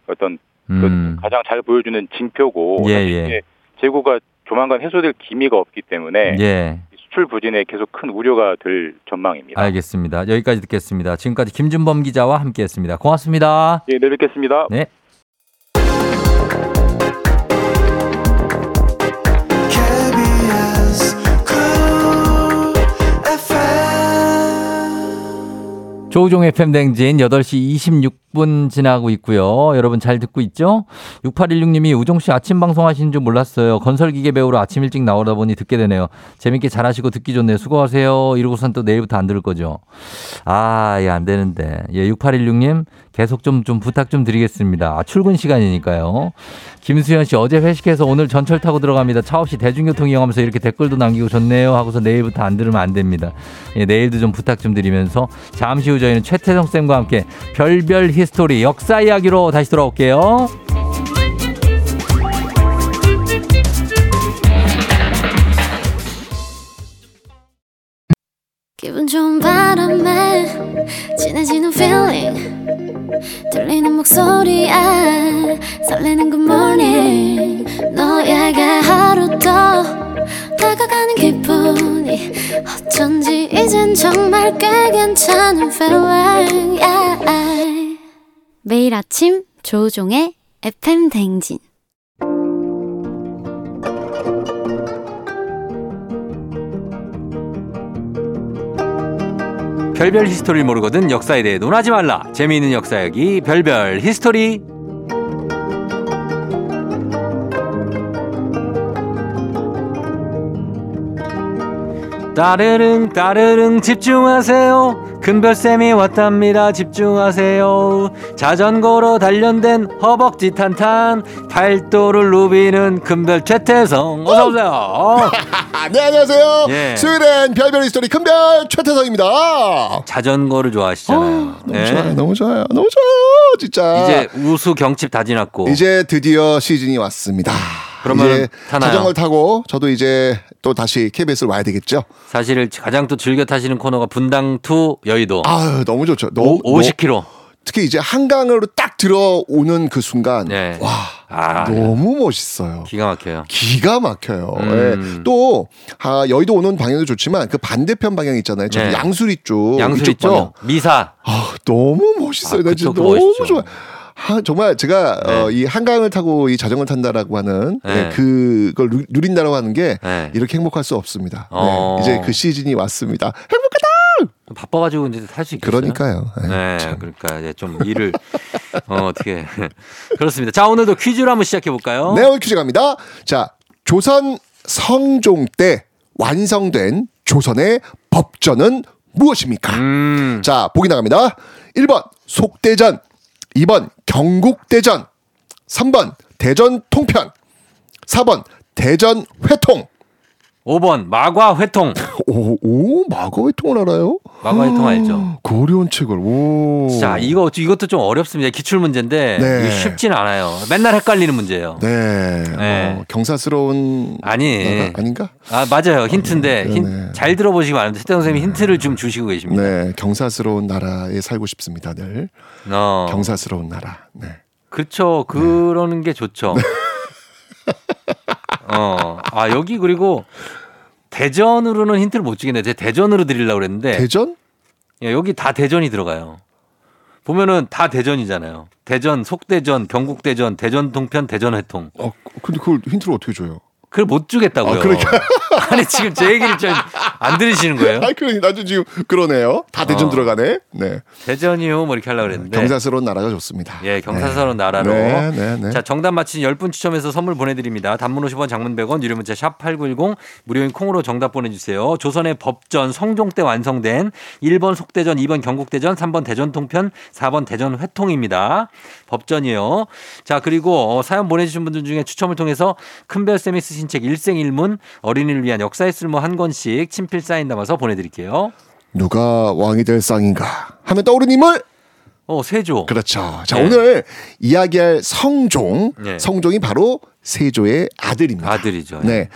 I: 어떤 그
A: 음.
I: 가장 잘 보여주는 징표고
A: 예, 예.
I: 재고가 조만간 해소될 기미가 없기 때문에
A: 예.
I: 수출 부진에 계속 큰 우려가 될 전망입니다.
A: 알겠습니다. 여기까지 듣겠습니다. 지금까지 김준범 기자와 함께 했습니다. 고맙습니다.
I: 예, 내일 뵙겠습니다.
A: 네.
D: KBS Cool FM
A: 조우종 FM 댕진 8시 26 20분 지나고 있고요. 여러분 잘 듣고 있죠? 6816님이 우종 씨 아침 방송 하시는 줄 몰랐어요. 건설기계 배우러 아침 일찍 나오다 보니 듣게 되네요. 재밌게 잘하시고 듣기 좋네요. 수고하세요. 이러고선 또 내일부터 안 들을 거죠. 아, 예, 안 되는데. 예, 6816님 계속 좀, 좀 부탁 좀 드리겠습니다. 아, 출근 시간이니까요. 김수현 씨 어제 회식해서 오늘 전철 타고 들어갑니다. 차 없이 대중교통 이용하면서 이렇게 댓글도 남기고 좋네요 하고서 내일부터 안 들으면 안 됩니다. 예, 내일도 좀 부탁 좀 드리면서 잠시 후 저희는 최태성 쌤과 함께 별별 히 스토리 역사 이야기로 다시 돌아올게요.
F: 기분 좋은 바람에 진해지는 feeling 들리는 목소리에 설레는 good morning 너에게 하루 더 다가가는 기분이 어쩐지 이젠 정말 꽤 괜찮은 feeling. 매일 아침 조우종의 FM 댕진
A: 별별 히스토리를 모르거든 역사에 대해 논하지 말라. 재미있는 역사 이야기 별별 히스토리. 따르릉 따르릉 집중하세요. 큰별쌤이 왔답니다. 집중하세요. 자전거로 단련된 허벅지 탄탄 팔도를 누비는 큰별 최태성 어서 오세요.
J: 네 안녕하세요.
A: 예.
J: 수요일엔 별별 히스토리 큰별 최태성입니다.
A: 자전거를 좋아하시잖아요.
J: 너무
A: 네.
J: 좋아요, 너무 좋아요, 너무 좋아요, 진짜.
A: 이제 우수 경칩 다 지났고
J: 이제 드디어 시즌이 왔습니다.
A: 그러면?
J: 자전거를 타고 저도 이제 또 다시 KBS를 와야 되겠죠.
A: 사실 가장 또 즐겨 타시는 코스가 분당 to 여의도
J: 아유 너무 좋죠. 너무
A: 오, 50km.
J: 특히 이제 한강으로 딱 들어오는 그 순간
A: 네.
J: 와
A: 아,
J: 너무 멋있어요.
A: 기가 막혀요.
J: 기가 막혀요.
A: 음.
J: 예. 또 아, 여의도 오는 방향도 좋지만 그 반대편 방향 있잖아요. 저기
A: 네.
J: 양수리 쪽
A: 양수리
J: 이쪽 방향.
A: 쪽 미사.
J: 아, 너무 멋있어요.
A: 아,
J: 나 진짜 너무
A: 멋있죠.
J: 좋아. 아, 정말 제가
A: 네.
J: 어, 이 한강을 타고 이 자전거를 탄다라고 하는
A: 네.
J: 예, 그걸 누- 누린다라고 하는 게
A: 네.
J: 이렇게 행복할 수 없습니다. 네,
A: 어.
J: 이제 그 시즌이 왔습니다. 행복하다.
A: 바빠가지고 이제 탈 수 있겠어요.
J: 그러니까요. 예,
A: 네,
J: 참.
A: 그러니까 이제 좀 일을 어, 어떻게 그렇습니다. 자 오늘도 퀴즈로 한번 시작해 볼까요?
J: 네, 오늘 퀴즈 갑니다. 자, 조선 성종 때 완성된 조선의 법전은 무엇입니까?
A: 음,
J: 자, 보기 나갑니다. 1번 속대전, 2번 경국대전, 3번 대전 통편, 4번 대전 회통.
A: 5번 마과 회통.
J: 오, 오 마거 회통을 알아요?
A: 마과 회통 알죠?
J: 그 어려운 책을. 오.
A: 자 이거 이것도 좀 어렵습니다. 기출 문제인데
J: 네.
A: 쉽진 않아요. 맨날 헷갈리는 문제예요.
J: 네.
A: 네.
J: 어, 경사스러운
A: 아니.
J: 나라 아닌가?
A: 아 맞아요 힌트인데
J: 그러네.
A: 힌- 잘 들어보시기 바랍니다. 태동 선생님이 힌트를 좀 주시고 계십니다.
J: 네, 경사스러운 나라에 살고 싶습니다. 늘
A: 어.
J: 경사스러운 나라. 네.
A: 그렇죠. 그러는 게 좋죠. 어. 아, 여기 그리고 대전으로는 힌트를 못 주겠네. 제가 대전으로 드리려고 그랬는데.
J: 대전?
A: 예, 여기 다 대전이 들어가요. 보면은 다 대전이잖아요. 대전, 속대전, 경국대전, 대전 통편, 대전 회통.
J: 어, 근데 그걸 힌트를 어떻게 줘요?
A: 그걸 못 주겠다고요.
J: 아, 그러니까.
A: 아니, 지금 제 얘기를 좀 안 들으시는 거예요?
J: 아, 그러니 나도 지금 그러네요. 다 대전
A: 어.
J: 들어가네. 네.
A: 대전이요? 뭐 이렇게 하려고 그랬는데.
J: 경사스러운 나라가 좋습니다.
A: 예, 경사스러운 나라로.
J: 네, 네, 네.
A: 자, 정답 맞힌 10분 추첨해서 선물 보내 드립니다. 단문 50원, 장문 100원, 유료 문자 샵 8910, 무료인 콩으로 정답 보내 주세요. 조선의 법전, 성종 때 완성된 1번 속대전, 2번 경국대전, 3번 대전 통편, 4번 대전 회통입니다. 법전이요. 자, 그리고 어, 사연 보내 주신 분들 중에 추첨을 통해서 큰별쌤이 쓰신 책 일생일문, 어린이를 위한 역사의 쓸모 한 권씩 친필 사인 담아서 보내드릴게요.
J: 누가 왕이 될 쌍인가 하면 떠오르는 인물?
A: 어, 세조.
J: 그렇죠. 자,
A: 네.
J: 오늘 이야기할 성종.
A: 네.
J: 성종이 바로 세조의 아들입니다.
A: 아들이죠.
J: 네.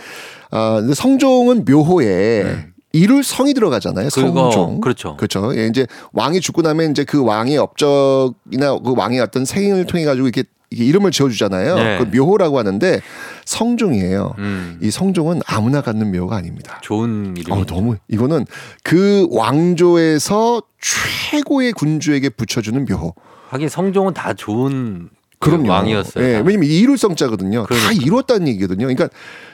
J: 아, 근데 성종은 묘호에 이룰 성이 들어가잖아요.
A: 네. 그거,
J: 성종.
A: 그렇죠.
J: 그렇죠. 예, 이제 왕이 죽고 나면 이제 그 왕의 업적이나 그 왕의 어떤 생을 통해 가지고 이렇게 이름을 지어주잖아요.
A: 네.
J: 그 묘호라고 하는데 성종이에요.
A: 음,
J: 이 성종은 아무나 갖는 묘가 아닙니다.
A: 좋은 이름.
J: 어, 너무 이거는 그 왕조에서 최고의 군주에게 붙여주는 묘호.
A: 하긴 성종은 다 좋은
J: 그럼요.
A: 왕이었어요.
J: 예,
A: 다.
J: 왜냐면 이룰성자거든요. 다
A: 그러니까.
J: 이뤘다는 얘기거든요. 그러니까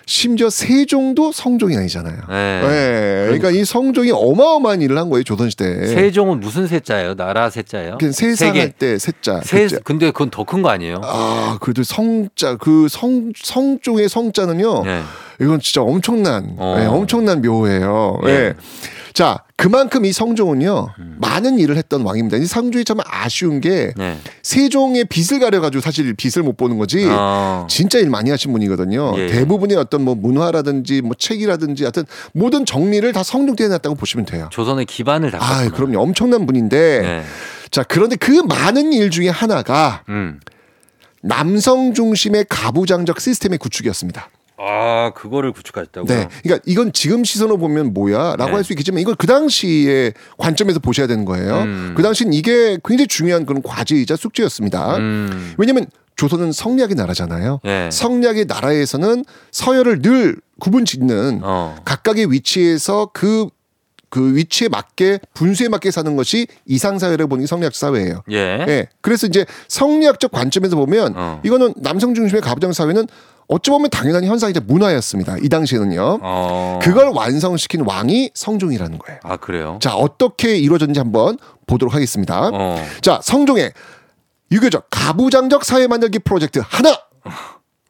J: 심지어 세종도 성종이 아니잖아요.
A: 네.
J: 예, 그러니까 이 성종이 어마어마한 일을 한 거예요 조선시대.
A: 세종은 무슨 세자예요? 나라 세자예요?
J: 세상할. 때 세자.
A: 세,
J: 세자.
A: 근데 그건 더 큰 거 아니에요?
J: 아, 그래도 성자 그 성 성종의 성자는요.
A: 네.
J: 이건 진짜 엄청난
A: 어.
J: 예, 엄청난 묘예요.
A: 예.
J: 예. 자, 그만큼 이 성종은요.
A: 음.
J: 많은 일을 했던 왕입니다. 이 성종이 참 아쉬운 게
A: 네.
J: 세종의 빚을 가려 가지고 사실 빚을 못 보는 거지.
A: 어.
J: 진짜 일 많이 하신 분이거든요.
A: 예, 예.
J: 대부분의 어떤 뭐 문화라든지 뭐 책이라든지 하여튼 모든 정리를 다 성종 때 해놨다고 보시면 돼요.
A: 조선의 기반을 닦았구나.
J: 아, 그럼요. 엄청난 분인데.
A: 네.
J: 자, 그런데 그 많은 일 중에 하나가
A: 음.
J: 남성 중심의 가부장적 시스템의 구축이었습니다.
A: 아, 그거를 구축하셨다고요?
J: 네. 그러니까 이건 지금 시선으로 보면 뭐야? 라고
A: 네.
J: 할수 있겠지만 이건 그 당시의 관점에서 보셔야 되는 거예요.
A: 음.
J: 그 당시는 이게 굉장히 중요한 그런 과제이자 숙제였습니다.
A: 음.
J: 왜냐면 조선은 성리학의 나라잖아요.
A: 예.
J: 성리학의 나라에서는 서열을 늘 구분 짓는
A: 어.
J: 각각의 위치에서 그, 그 위치에 맞게 분수에 맞게 사는 것이 이상 사회를 보는 게 성리학 사회예요.
A: 예.
J: 예. 그래서 이제 성리학적 관점에서 보면
A: 어.
J: 이거는 남성 중심의 가부장 사회는 어찌 보면 당연한 현상이자 문화였습니다. 이 당시에는요.
A: 어.
J: 그걸 완성시킨 왕이 성종이라는 거예요.
A: 아, 그래요?
J: 자, 어떻게 이루어졌는지 한번 보도록 하겠습니다.
A: 어.
J: 자, 성종의 유교적 가부장적 사회 만들기 프로젝트 하나.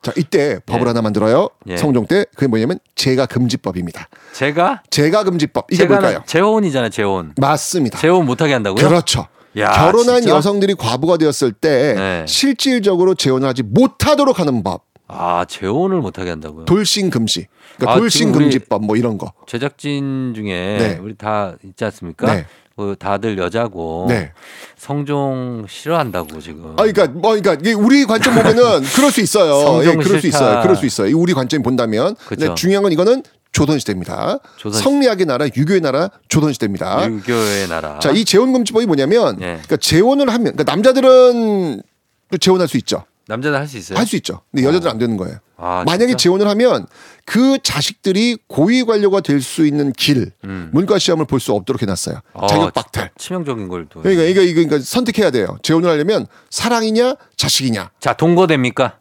J: 자, 이때 법을
A: 예.
J: 하나 만들어요.
A: 예.
J: 성종 때 그게 뭐냐면 제가 금지법입니다.
A: 제가
J: 제가 금지법. 이게 뭘까요?
A: 재혼이잖아요, 재혼.
J: 맞습니다.
A: 재혼 못 하게 한다고요?
J: 그렇죠.
A: 야,
J: 결혼한
A: 진짜?
J: 여성들이 과부가 되었을 때
A: 네.
J: 실질적으로 재혼을 하지 못하도록 하는 법.
A: 아, 재혼을 못 하게 한다고요?
J: 돌싱 금지. 그러니까
A: 아,
J: 돌싱 금지법 뭐 이런 거.
A: 제작진 중에
J: 네.
A: 우리 다 있지 않습니까?
J: 네.
A: 그 다들 여자고
J: 네.
A: 성종 싫어한다고 지금.
J: 아, 그러니까 뭐, 그러니까 우리 관점 보면은 그럴 수 있어요.
A: 성종
J: 예, 그럴 수
A: 싫다.
J: 있어요. 그럴 수 있어요. 이 우리 관점이 본다면. 근데. 중요한 건 이거는 조선 시대입니다.
A: 조선 시-
J: 성리학의 나라, 유교의 나라, 조선 시대입니다.
A: 유교의 나라.
J: 자, 이 재혼 금지법이 뭐냐면,
A: 예.
J: 그러니까 재혼을 하면, 그러니까 남자들은 또 재혼할 수 있죠.
A: 남자들 할수 있어요?
J: 할 수 있죠. 근데 여자들은 안 되는 거예요.
A: 아,
J: 만약에
A: 진짜?
J: 재혼을 하면 그 자식들이 고위 관료가 될 수 있는 길,
A: 음.
J: 문과 시험을 볼 수 없도록 해놨어요.
A: 아,
J: 자격 박탈.
A: 치명적인 걸 또.
J: 그러니까 이거 이거 그러니까 선택해야 돼요. 재혼을 하려면 사랑이냐 자식이냐.
A: 자, 동거 됩니까?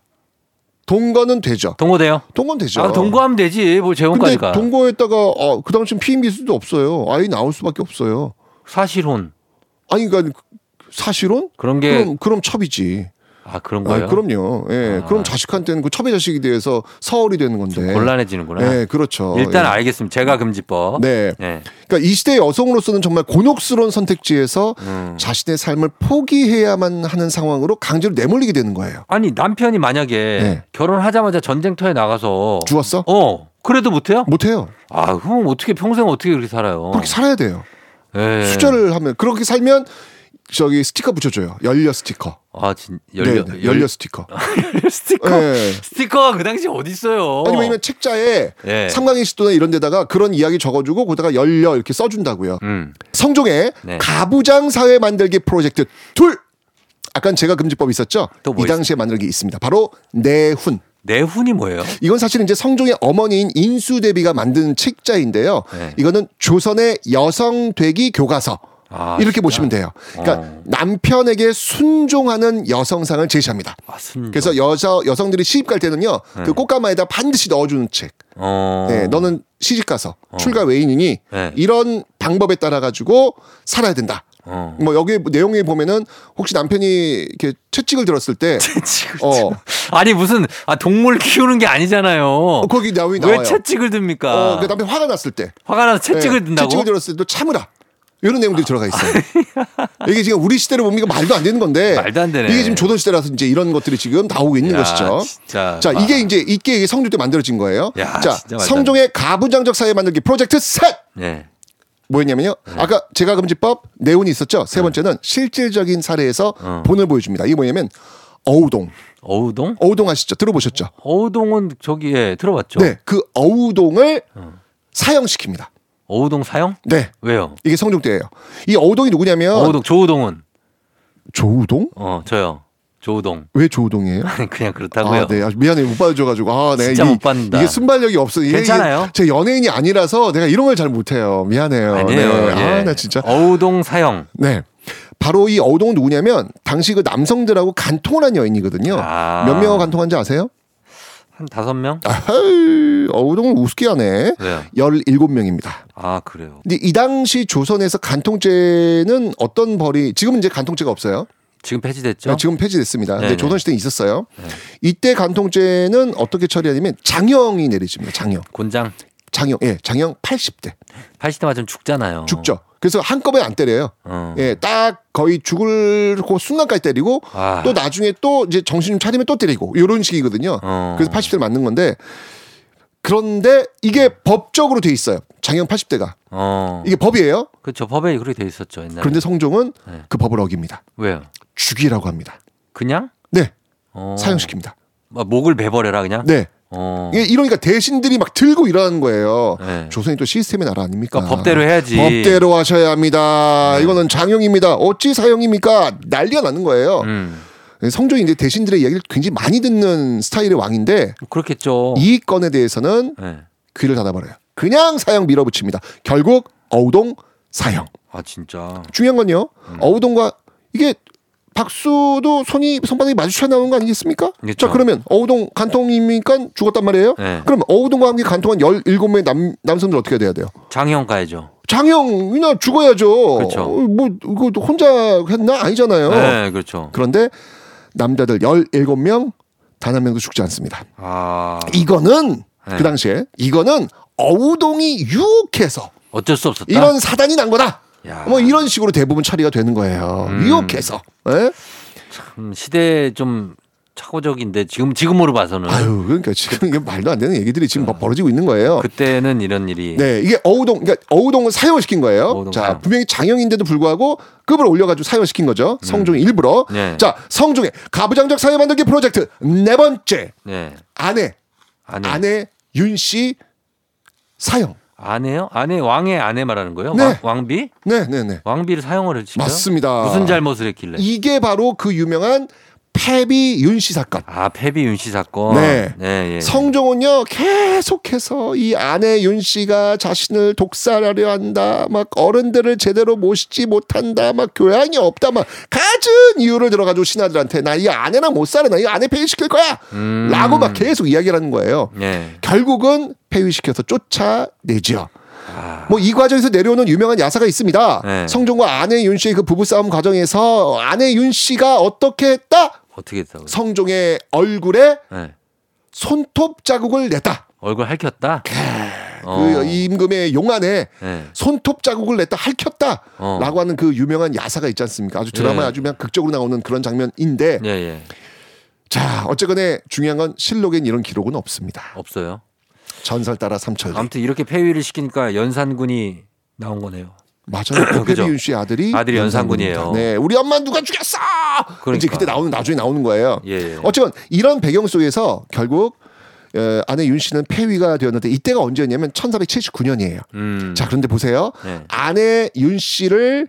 J: 동거는 되죠.
A: 동거돼요?
J: 동거는 되죠.
A: 아, 동거하면 되지. 뭐 재혼까지 가.
J: 동거했다가 어, 그 당시 피임 기수도 없어요. 아이 나올 수밖에 없어요.
A: 사실혼.
J: 아니 그러니까 사실은
A: 그런 게
J: 그럼 그럼 첩이지.
A: 아, 그런
J: 아,
A: 거예요?
J: 그럼요. 예.
A: 아.
J: 그럼 자식한테는 그 첩의 자식이 돼서 서울이 되는 건데.
A: 곤란해지는구나.
J: 예, 그렇죠.
A: 일단
J: 예.
A: 알겠습니다. 제가 금지법.
J: 네.
A: 예.
J: 그러니까 이 시대의 여성으로서는 정말 곤혹스러운 선택지에서
A: 음.
J: 자신의 삶을 포기해야만 하는 상황으로 강제로 내몰리게 되는 거예요.
A: 아니 남편이 만약에
J: 네.
A: 결혼하자마자 전쟁터에 나가서
J: 죽었어?
A: 어 그래도 못해요?
J: 못해요.
A: 아 그럼 어떻게 평생 어떻게 그렇게 살아요?
J: 그렇게 살아야 돼요.
A: 예.
J: 수절을 하면 그렇게 살면 저기 스티커 붙여줘요. 열려 스티커.
A: 아 진, 열려
J: 네, 네, 열려 스티커.
A: 스티커
J: 예.
A: 스티커가 그 당시 어디 있어요?
J: 아니 왜냐면 책자에
A: 예.
J: 삼강일시도나 이런 데다가 그런 이야기 적어주고 거기다가 열려 이렇게 써준다고요.
A: 음.
J: 성종의
A: 네.
J: 가부장 사회 만들기 프로젝트 둘. 아까 제가 금지법 있었죠?
A: 또 뭐
J: 이 당시에 만들기 있습니다. 바로 내훈.
A: 내훈이 뭐예요?
J: 이건 사실은 이제 성종의 어머니인 인수대비가 만든 책자인데요.
A: 네.
J: 이거는 조선의 여성 되기 교과서.
A: 아,
J: 이렇게
A: 진짜?
J: 보시면 돼요. 그러니까
A: 어.
J: 남편에게 순종하는 여성상을 제시합니다.
A: 아, 순.
J: 그래서 여자 여성들이 시집 갈 때는요,
A: 네.
J: 그 꽃가마에다 반드시 넣어주는 책.
A: 어.
J: 네, 너는 시집 가서 출가 외인이니
A: 네.
J: 이런 방법에 따라 가지고 살아야 된다.
A: 어.
J: 뭐 여기 내용에 보면은 혹시 남편이 이렇게 채찍을 들었을 때,
A: 채찍을
J: 어,
A: 아니 무슨 아 동물 키우는 게 아니잖아요.
J: 어, 거기 나와요.
A: 왜 채찍을 듭니까?
J: 어, 그 남편 화가 났을 때,
A: 화가 나서 채찍을
J: 네,
A: 든다고?
J: 채찍을 들었을 때도 참으라. 이런 내용들이 들어가 있어요. 이게 지금 우리 시대로 보면 말도 안 되는 건데
A: 말도 안 되네.
J: 이게 지금 조선 시대라서 이제 이런 것들이 지금 나오고 있는
A: 야,
J: 것이죠.
A: 진짜.
J: 자,
A: 아.
J: 이게 이제 이게 성종 때 만들어진 거예요.
A: 야,
J: 자, 성종의 가부장적 사회 만들기 프로젝트 셋
A: 네.
J: 뭐였냐면요. 아까 제가 금지법 내용이 있었죠. 세 번째는 실질적인 사례에서
A: 어.
J: 본을 보여줍니다. 이게 뭐냐면 어우동.
A: 어우동?
J: 어우동 아시죠? 들어보셨죠?
A: 어우동은 저기에 들어봤죠.
J: 네, 그 어우동을 사형시킵니다.
A: 어우동 사형?
J: 네,
A: 왜요?
J: 이게 성종 때예요. 이 어우동이 누구냐면
A: 어우동 조우동은
J: 조우동?
A: 어 저요. 조우동.
J: 왜 조우동이에요?
A: 그냥 그렇다고요.
J: 아, 네. 아, 미안해요. 못 받아줘가지고. 아, 네.
A: 진짜
J: 이-
A: 못 받는다.
J: 이게 순발력이 없어. 이게-
A: 괜찮아요.
J: 이게 제 연예인이 아니라서 내가 이런 걸 잘 못해요. 미안해요.
A: 아니에요.
J: 네.
A: 예.
J: 아, 나 진짜.
A: 어우동 사형.
J: 네. 바로 이 어우동은 누구냐면 당시 그 남성들하고 간통을 한 여인이거든요.
A: 아.
J: 몇 명하고 간통한지 아세요?
A: 한 다섯 명?
J: 아하이, 어우동을 우습게 하네.
A: 왜요?
J: 17명입니다.
A: 아 그래요.
J: 근데 이 당시 조선에서 간통죄는 어떤 벌이 지금은 이제 간통죄가 없어요.
A: 지금 폐지됐죠?
J: 지금 폐지됐습니다. 근데
A: 네네.
J: 조선시대에 있었어요.
A: 네.
J: 이때 간통죄는 어떻게 처리하냐면 장형이 내려집니다. 장형.
A: 곤장
J: 장형. 예, 장형 80대.
A: 80대 맞으면 죽잖아요.
J: 죽죠. 그래서 한꺼번에 안 때려요.
A: 어.
J: 예, 딱 거의 죽을 그 순간까지 때리고
A: 아.
J: 또 나중에 또 이제 정신 좀 차리면 또 때리고 이런 식이거든요.
A: 어.
J: 그래서 80대를 맞는 건데 그런데 이게 법적으로 돼 있어요. 장형 80대가.
A: 어.
J: 이게 법이에요.
A: 그렇죠. 법에 그렇게 돼 있었죠 옛날에.
J: 그런데 성종은
A: 네.
J: 그 법을 어깁니다.
A: 왜요?
J: 죽이라고 합니다.
A: 그냥?
J: 네.
A: 어.
J: 사형시킵니다.
A: 뭐, 목을 베버려라 그냥?
J: 네.
A: 어.
J: 이러니까 대신들이 막 들고 일어나는 거예요.
A: 네.
J: 조선이 또 시스템의 나라 아닙니까?
A: 그러니까 법대로 해야지.
J: 법대로 하셔야 합니다.
A: 네.
J: 이거는 장형입니다. 어찌 사형입니까? 난리가 나는 거예요.
A: 음.
J: 성종이 이제 대신들의 이야기를 굉장히 많이 듣는 스타일의 왕인데
A: 그렇겠죠.
J: 이 건에 대해서는
A: 네.
J: 귀를 닫아버려요. 그냥 사형 밀어붙입니다. 결국 어우동 사형.
A: 아 진짜.
J: 중요한 건요.
A: 음.
J: 어우동과 이게 박수도 손이 손바닥이 마주쳐 나오는 거 아니겠습니까?
A: 그렇죠.
J: 자 그러면 어우동 간통이니까 죽었단 말이에요.
A: 네.
J: 그럼 어우동과 함께 간통한 17명의 남, 남성들 어떻게 돼야 돼요?
A: 장형 가야죠.
J: 장형이나 죽어야죠.
A: 그렇죠.
J: 어, 뭐 이거 혼자 했나 아니잖아요.
A: 네, 그렇죠.
J: 그런데 남자들 17명 단 한 명도 죽지 않습니다.
A: 아
J: 이거는
A: 네.
J: 그 당시에 이거는 어우동이 유혹해서
A: 어쩔 수 없었다.
J: 이런 사단이 난 거다.
A: 야.
J: 뭐 이런 식으로 대부분 처리가 되는 거예요.
A: 음.
J: 유혹해서. 예?
A: 음, 시대 좀 착오적인데 지금 지금으로 봐서는
J: 아유, 그러니까 지금 이게 말도 안 되는 얘기들이 지금 막 벌어지고 있는 거예요.
A: 그때는 이런 일이
J: 네, 이게 어우동, 그러니까 어우동을 사형을 시킨 거예요.
A: 어우동
J: 자,
A: 사형.
J: 분명히 장형인데도 불구하고 급을 올려가지고 사형을 시킨 거죠. 성종이 일부러.
A: 네.
J: 자, 성종의 가부장적 사회 만들기 프로젝트 네 번째
A: 네.
J: 아내,
A: 아내
J: 아내 윤씨 사형.
A: 아내요? 아내 왕의 아내 말하는 거예요?
J: 네.
A: 왕, 왕비?
J: 네, 네, 네.
A: 왕비를 사형을 시켜요?
J: 맞습니다.
A: 무슨 잘못을 했길래?
J: 이게 바로 그 유명한 패비 윤씨 사건.
A: 아 패비 윤씨 사건.
J: 네.
A: 네, 예.
J: 성종은요 계속해서 이 아내 윤 씨가 자신을 독살하려 한다, 막 어른들을 제대로 모시지 못한다, 막 교양이 없다, 막 갖은 이유를 들어가지고 신하들한테 나 이 아내랑 못 살아, 나 이 아내 폐위시킬 거야,
A: 음.
J: 라고 막 계속 이야기를 하는 거예요.
A: 네.
J: 결국은 폐위시켜서 쫓아내죠.
A: 아,
J: 뭐이 과정에서 내려오는 유명한 야사가 있습니다.
A: 네.
J: 성종과 아내 윤 씨의 그 부부 싸움 과정에서 아내 윤 씨가 어떻게 했다?
A: 어떻게 했다고?
J: 성종의 얼굴에
A: 네.
J: 손톱 자국을 냈다.
A: 얼굴 핥혔다.
J: 그 임금의 용안에
A: 네.
J: 손톱 자국을 냈다 핥혔다
A: 어.
J: 라고 하는 그 유명한 야사가 있지 않습니까 아주 드라마에
A: 예.
J: 아주 그냥 극적으로 나오는 그런 장면인데
A: 예, 예.
J: 자 어쨌거나 중요한 건 실록엔 이런 기록은 없습니다
A: 없어요.
J: 전설 따라 삼천리
A: 아무튼 이렇게 폐위를 시키니까 연산군이 나온 거네요.
J: 맞아요
A: 그죠?
J: 배비윤 씨 아들이
A: 아들이 연산군이에요.
J: 네 우리 엄마 누가 죽였어
A: 그러니까.
J: 이제 그때 나오는 나중에 나오는 거예요
A: 예, 예.
J: 어쨌건 이런 배경 속에서 결국 어, 아내 윤 씨는 폐위가 되었는데 이때가 언제였냐면 1479년이에요
A: 음.
J: 자 그런데 보세요
A: 네.
J: 아내 윤 씨를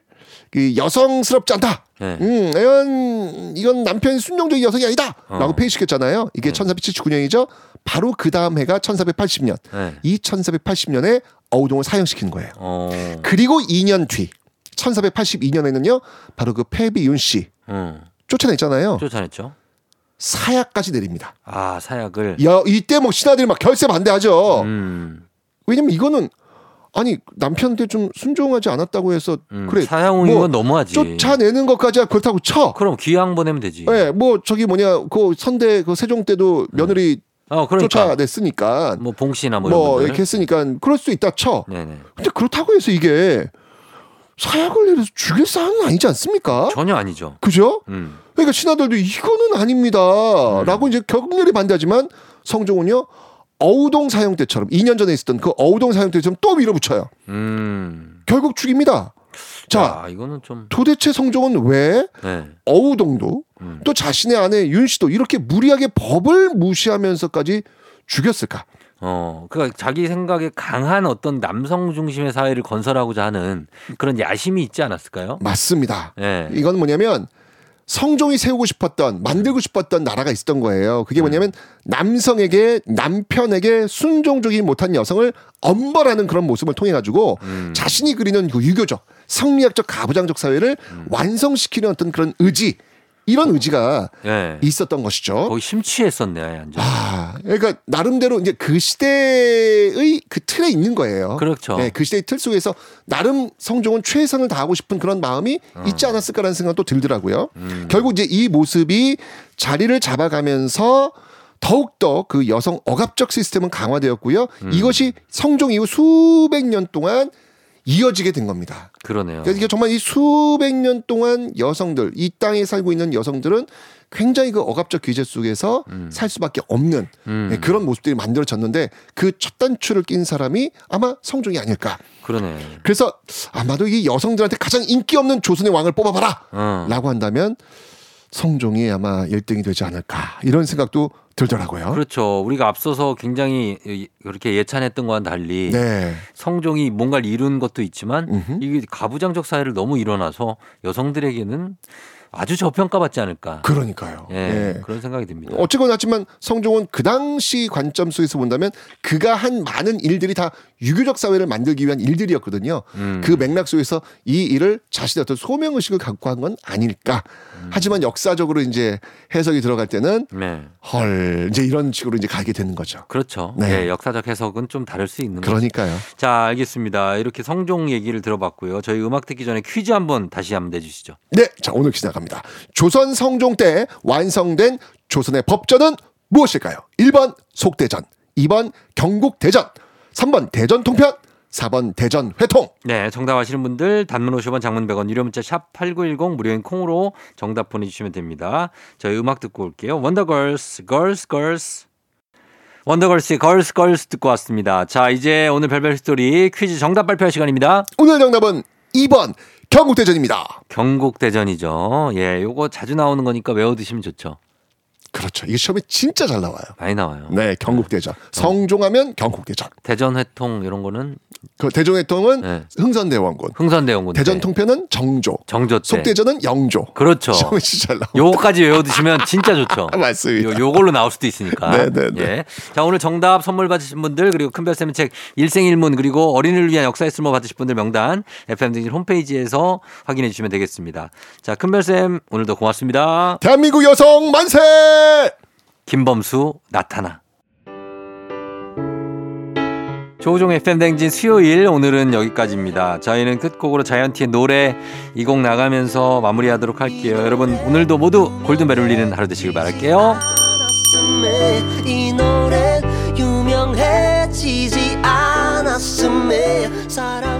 J: 그 여성스럽지 않다.
A: 네.
J: 음, 이건 이건 남편이 순종적인 여성이 아니다.라고
A: 어.
J: 폐위시켰잖아요. 이게
A: 네.
J: 1479년이죠. 바로 그 다음 해가 1480년.
A: 네.
J: 이 1480년에 어우동을 사형시키는 거예요.
A: 어.
J: 그리고 2년 뒤 1482년에는요. 바로 그 패비 윤 씨
A: 음.
J: 쫓아냈잖아요.
A: 쫓아냈죠.
J: 사약까지 내립니다.
A: 아 사약을.
J: 야, 이때 뭐 신하들이 막 결세 반대하죠.
A: 음.
J: 왜냐면 이거는 아니 남편한테 좀 순종하지 않았다고 해서
A: 음.
J: 그래
A: 사형인 뭐건 너무하지.
J: 쫓아내는 것까지야 그렇다고 쳐.
A: 그럼 귀양 보내면 되지.
J: 예, 뭐 저기 뭐냐 그 선대 그 세종 때도 며느리
A: 어, 그러니까.
J: 쫓아냈으니까
A: 뭐 봉씨나 뭐,
J: 뭐. 이렇게 했으니까 그럴 수 있다 쳐.
A: 네네.
J: 근데 그렇다고 해서 이게 사약을 내려서 죽일 사안은 아니지 않습니까?
A: 전혀 아니죠.
J: 그죠?
A: 음.
J: 그러니까 신하들도 이거는 아닙니다라고 이제 격렬히 반대하지만 성종은요 어우동 사형 때처럼 2년 전에 있었던 그 어우동 사형 때처럼 또 밀어붙여요.
A: 음.
J: 결국 죽입니다. 자,
A: 야, 이거는 좀.
J: 도대체 성종은 왜
A: 네.
J: 어우동도
A: 음.
J: 또 자신의 아내 윤 씨도 이렇게 무리하게 법을 무시하면서까지 죽였을까?
A: 어, 그러니까 자기 생각에 강한 어떤 남성 중심의 사회를 건설하고자 하는 그런 야심이 있지 않았을까요?
J: 맞습니다.
A: 네.
J: 이건 뭐냐면 성종이 세우고 싶었던 만들고 싶었던 나라가 있었던 거예요. 그게 뭐냐면 남성에게 남편에게 순종적이 못한 여성을 엄벌하는 그런 모습을 통해 가지고 자신이 그리는 그 유교적 성리학적 가부장적 사회를 완성시키는 어떤 그런 의지 이런 의지가
A: 예.
J: 있었던 것이죠.
A: 거기 심취했었네, 완전.
J: 아, 그러니까 나름대로 이제 그 시대의 그 틀에 있는 거예요.
A: 그렇죠.
J: 네, 그 시대의 틀 속에서 나름 성종은 최선을 다하고 싶은 그런 마음이
A: 어.
J: 있지 않았을까라는 생각도 들더라고요.
A: 음.
J: 결국 이제 이 모습이 자리를 잡아가면서 더욱더 그 여성 억압적 시스템은 강화되었고요.
A: 음.
J: 이것이 성종 이후 수백 년 동안 이어지게 된 겁니다.
A: 그러네요.
J: 그러니까 이게 정말 이 수백 년 동안 여성들 이 땅에 살고 있는 여성들은 굉장히 그 억압적 규제 속에서 살 수밖에 없는
A: 음.
J: 네, 그런 모습들이 만들어졌는데 그 첫 단추를 낀 사람이 아마 성종이 아닐까.
A: 그러네.
J: 그래서 아마도 이 여성들한테 가장 인기 없는 조선의 왕을 뽑아봐라.
A: 어.
J: 라고 한다면 성종이 아마 1등이 되지 않을까. 이런 생각도 들더라고요.
A: 그렇죠. 우리가 앞서서 굉장히 이- 그렇게 예찬했던 거와는 달리
J: 네.
A: 성종이 뭔가를 이룬 것도 있지만
J: 음흠.
A: 이게 가부장적 사회를 너무 일어나서 여성들에게는 아주 저평가받지 않을까.
J: 그러니까요.
A: 예,
J: 예.
A: 그런 생각이 듭니다.
J: 어쨌거나 하지만 성종은 그 당시 관점 속에서 본다면 그가 한 많은 일들이 다 유교적 사회를 만들기 위한 일들이었거든요.
A: 음.
J: 그 맥락 속에서 이 일을 자신의 어떤 소명 의식을 갖고 한 건 아닐까.
A: 음.
J: 하지만 역사적으로 이제 해석이 들어갈 때는
A: 네.
J: 헐 이제 이런 식으로 이제 가게 되는 거죠.
A: 그렇죠.
J: 네.
A: 예, 역사적 해석은 좀 다를 수 있는 거죠.
J: 그러니까요.
A: 자, 알겠습니다. 이렇게 성종 얘기를 들어봤고요. 저희 음악 듣기 전에 퀴즈 한번 다시 한번 내주시죠.
J: 네, 자 오늘 퀴즈 나갑니다. 조선 성종 때 완성된 조선의 법전은 무엇일까요? 1번 속대전, 2번 경국대전, 3번 대전 통편, 4번 대전 회통.
A: 네, 정답 아시는 분들 단문 50원 장문 100원 유료 문자 샵 8910 무료인 콩으로 정답 보내 주시면 됩니다. 저희 음악 듣고 올게요. 원더걸스, Girls, Girls. 원더걸스의 Girls, Girls 듣고 왔습니다. 자, 이제 오늘 별별 히스토리 퀴즈 정답 발표할 시간입니다.
J: 오늘 정답은 2번 경국대전입니다.
A: 경국대전이죠. 예, 요거 자주 나오는 거니까 외워두시면 좋죠.
J: 그렇죠. 이게 시험에 진짜 잘 나와요.
A: 많이 나와요.
J: 네, 경국대전. 성종하면 경국대전.
A: 대전 회통 이런 거는
J: 그 대종회통은
A: 네.
J: 흥선대원군.
A: 흥선대원군.
J: 대전 통편은 정조.
A: 정조 때.
J: 속대전은 영조.
A: 그렇죠.
J: 시험에 진짜 잘 나와.
A: 요거까지 외워두시면 진짜 좋죠.
J: 맞습니다.
A: 요, 요걸로 나올 수도 있으니까.
J: 네, 네, 네.
A: 예. 자, 오늘 정답 선물 받으신 분들, 그리고 큰별쌤의 책 일생일문, 그리고 어린이를 위한 역사의 쓸모 받으실 분들 명단, FM등진 홈페이지에서 확인해 주시면 되겠습니다. 자, 큰별쌤, 오늘도 고맙습니다.
J: 대한민국 여성 만세!
A: 김범수 나타나. 조종의 팬댕진 수요일 오늘은 여기까지입니다. 저희는 끝곡으로 자이언티의 노래 이 곡 나가면서 마무리하도록 할게요. 여러분 오늘도 모두 골든벨 울리는 하루 되시길 바랄게요.
D: 사랑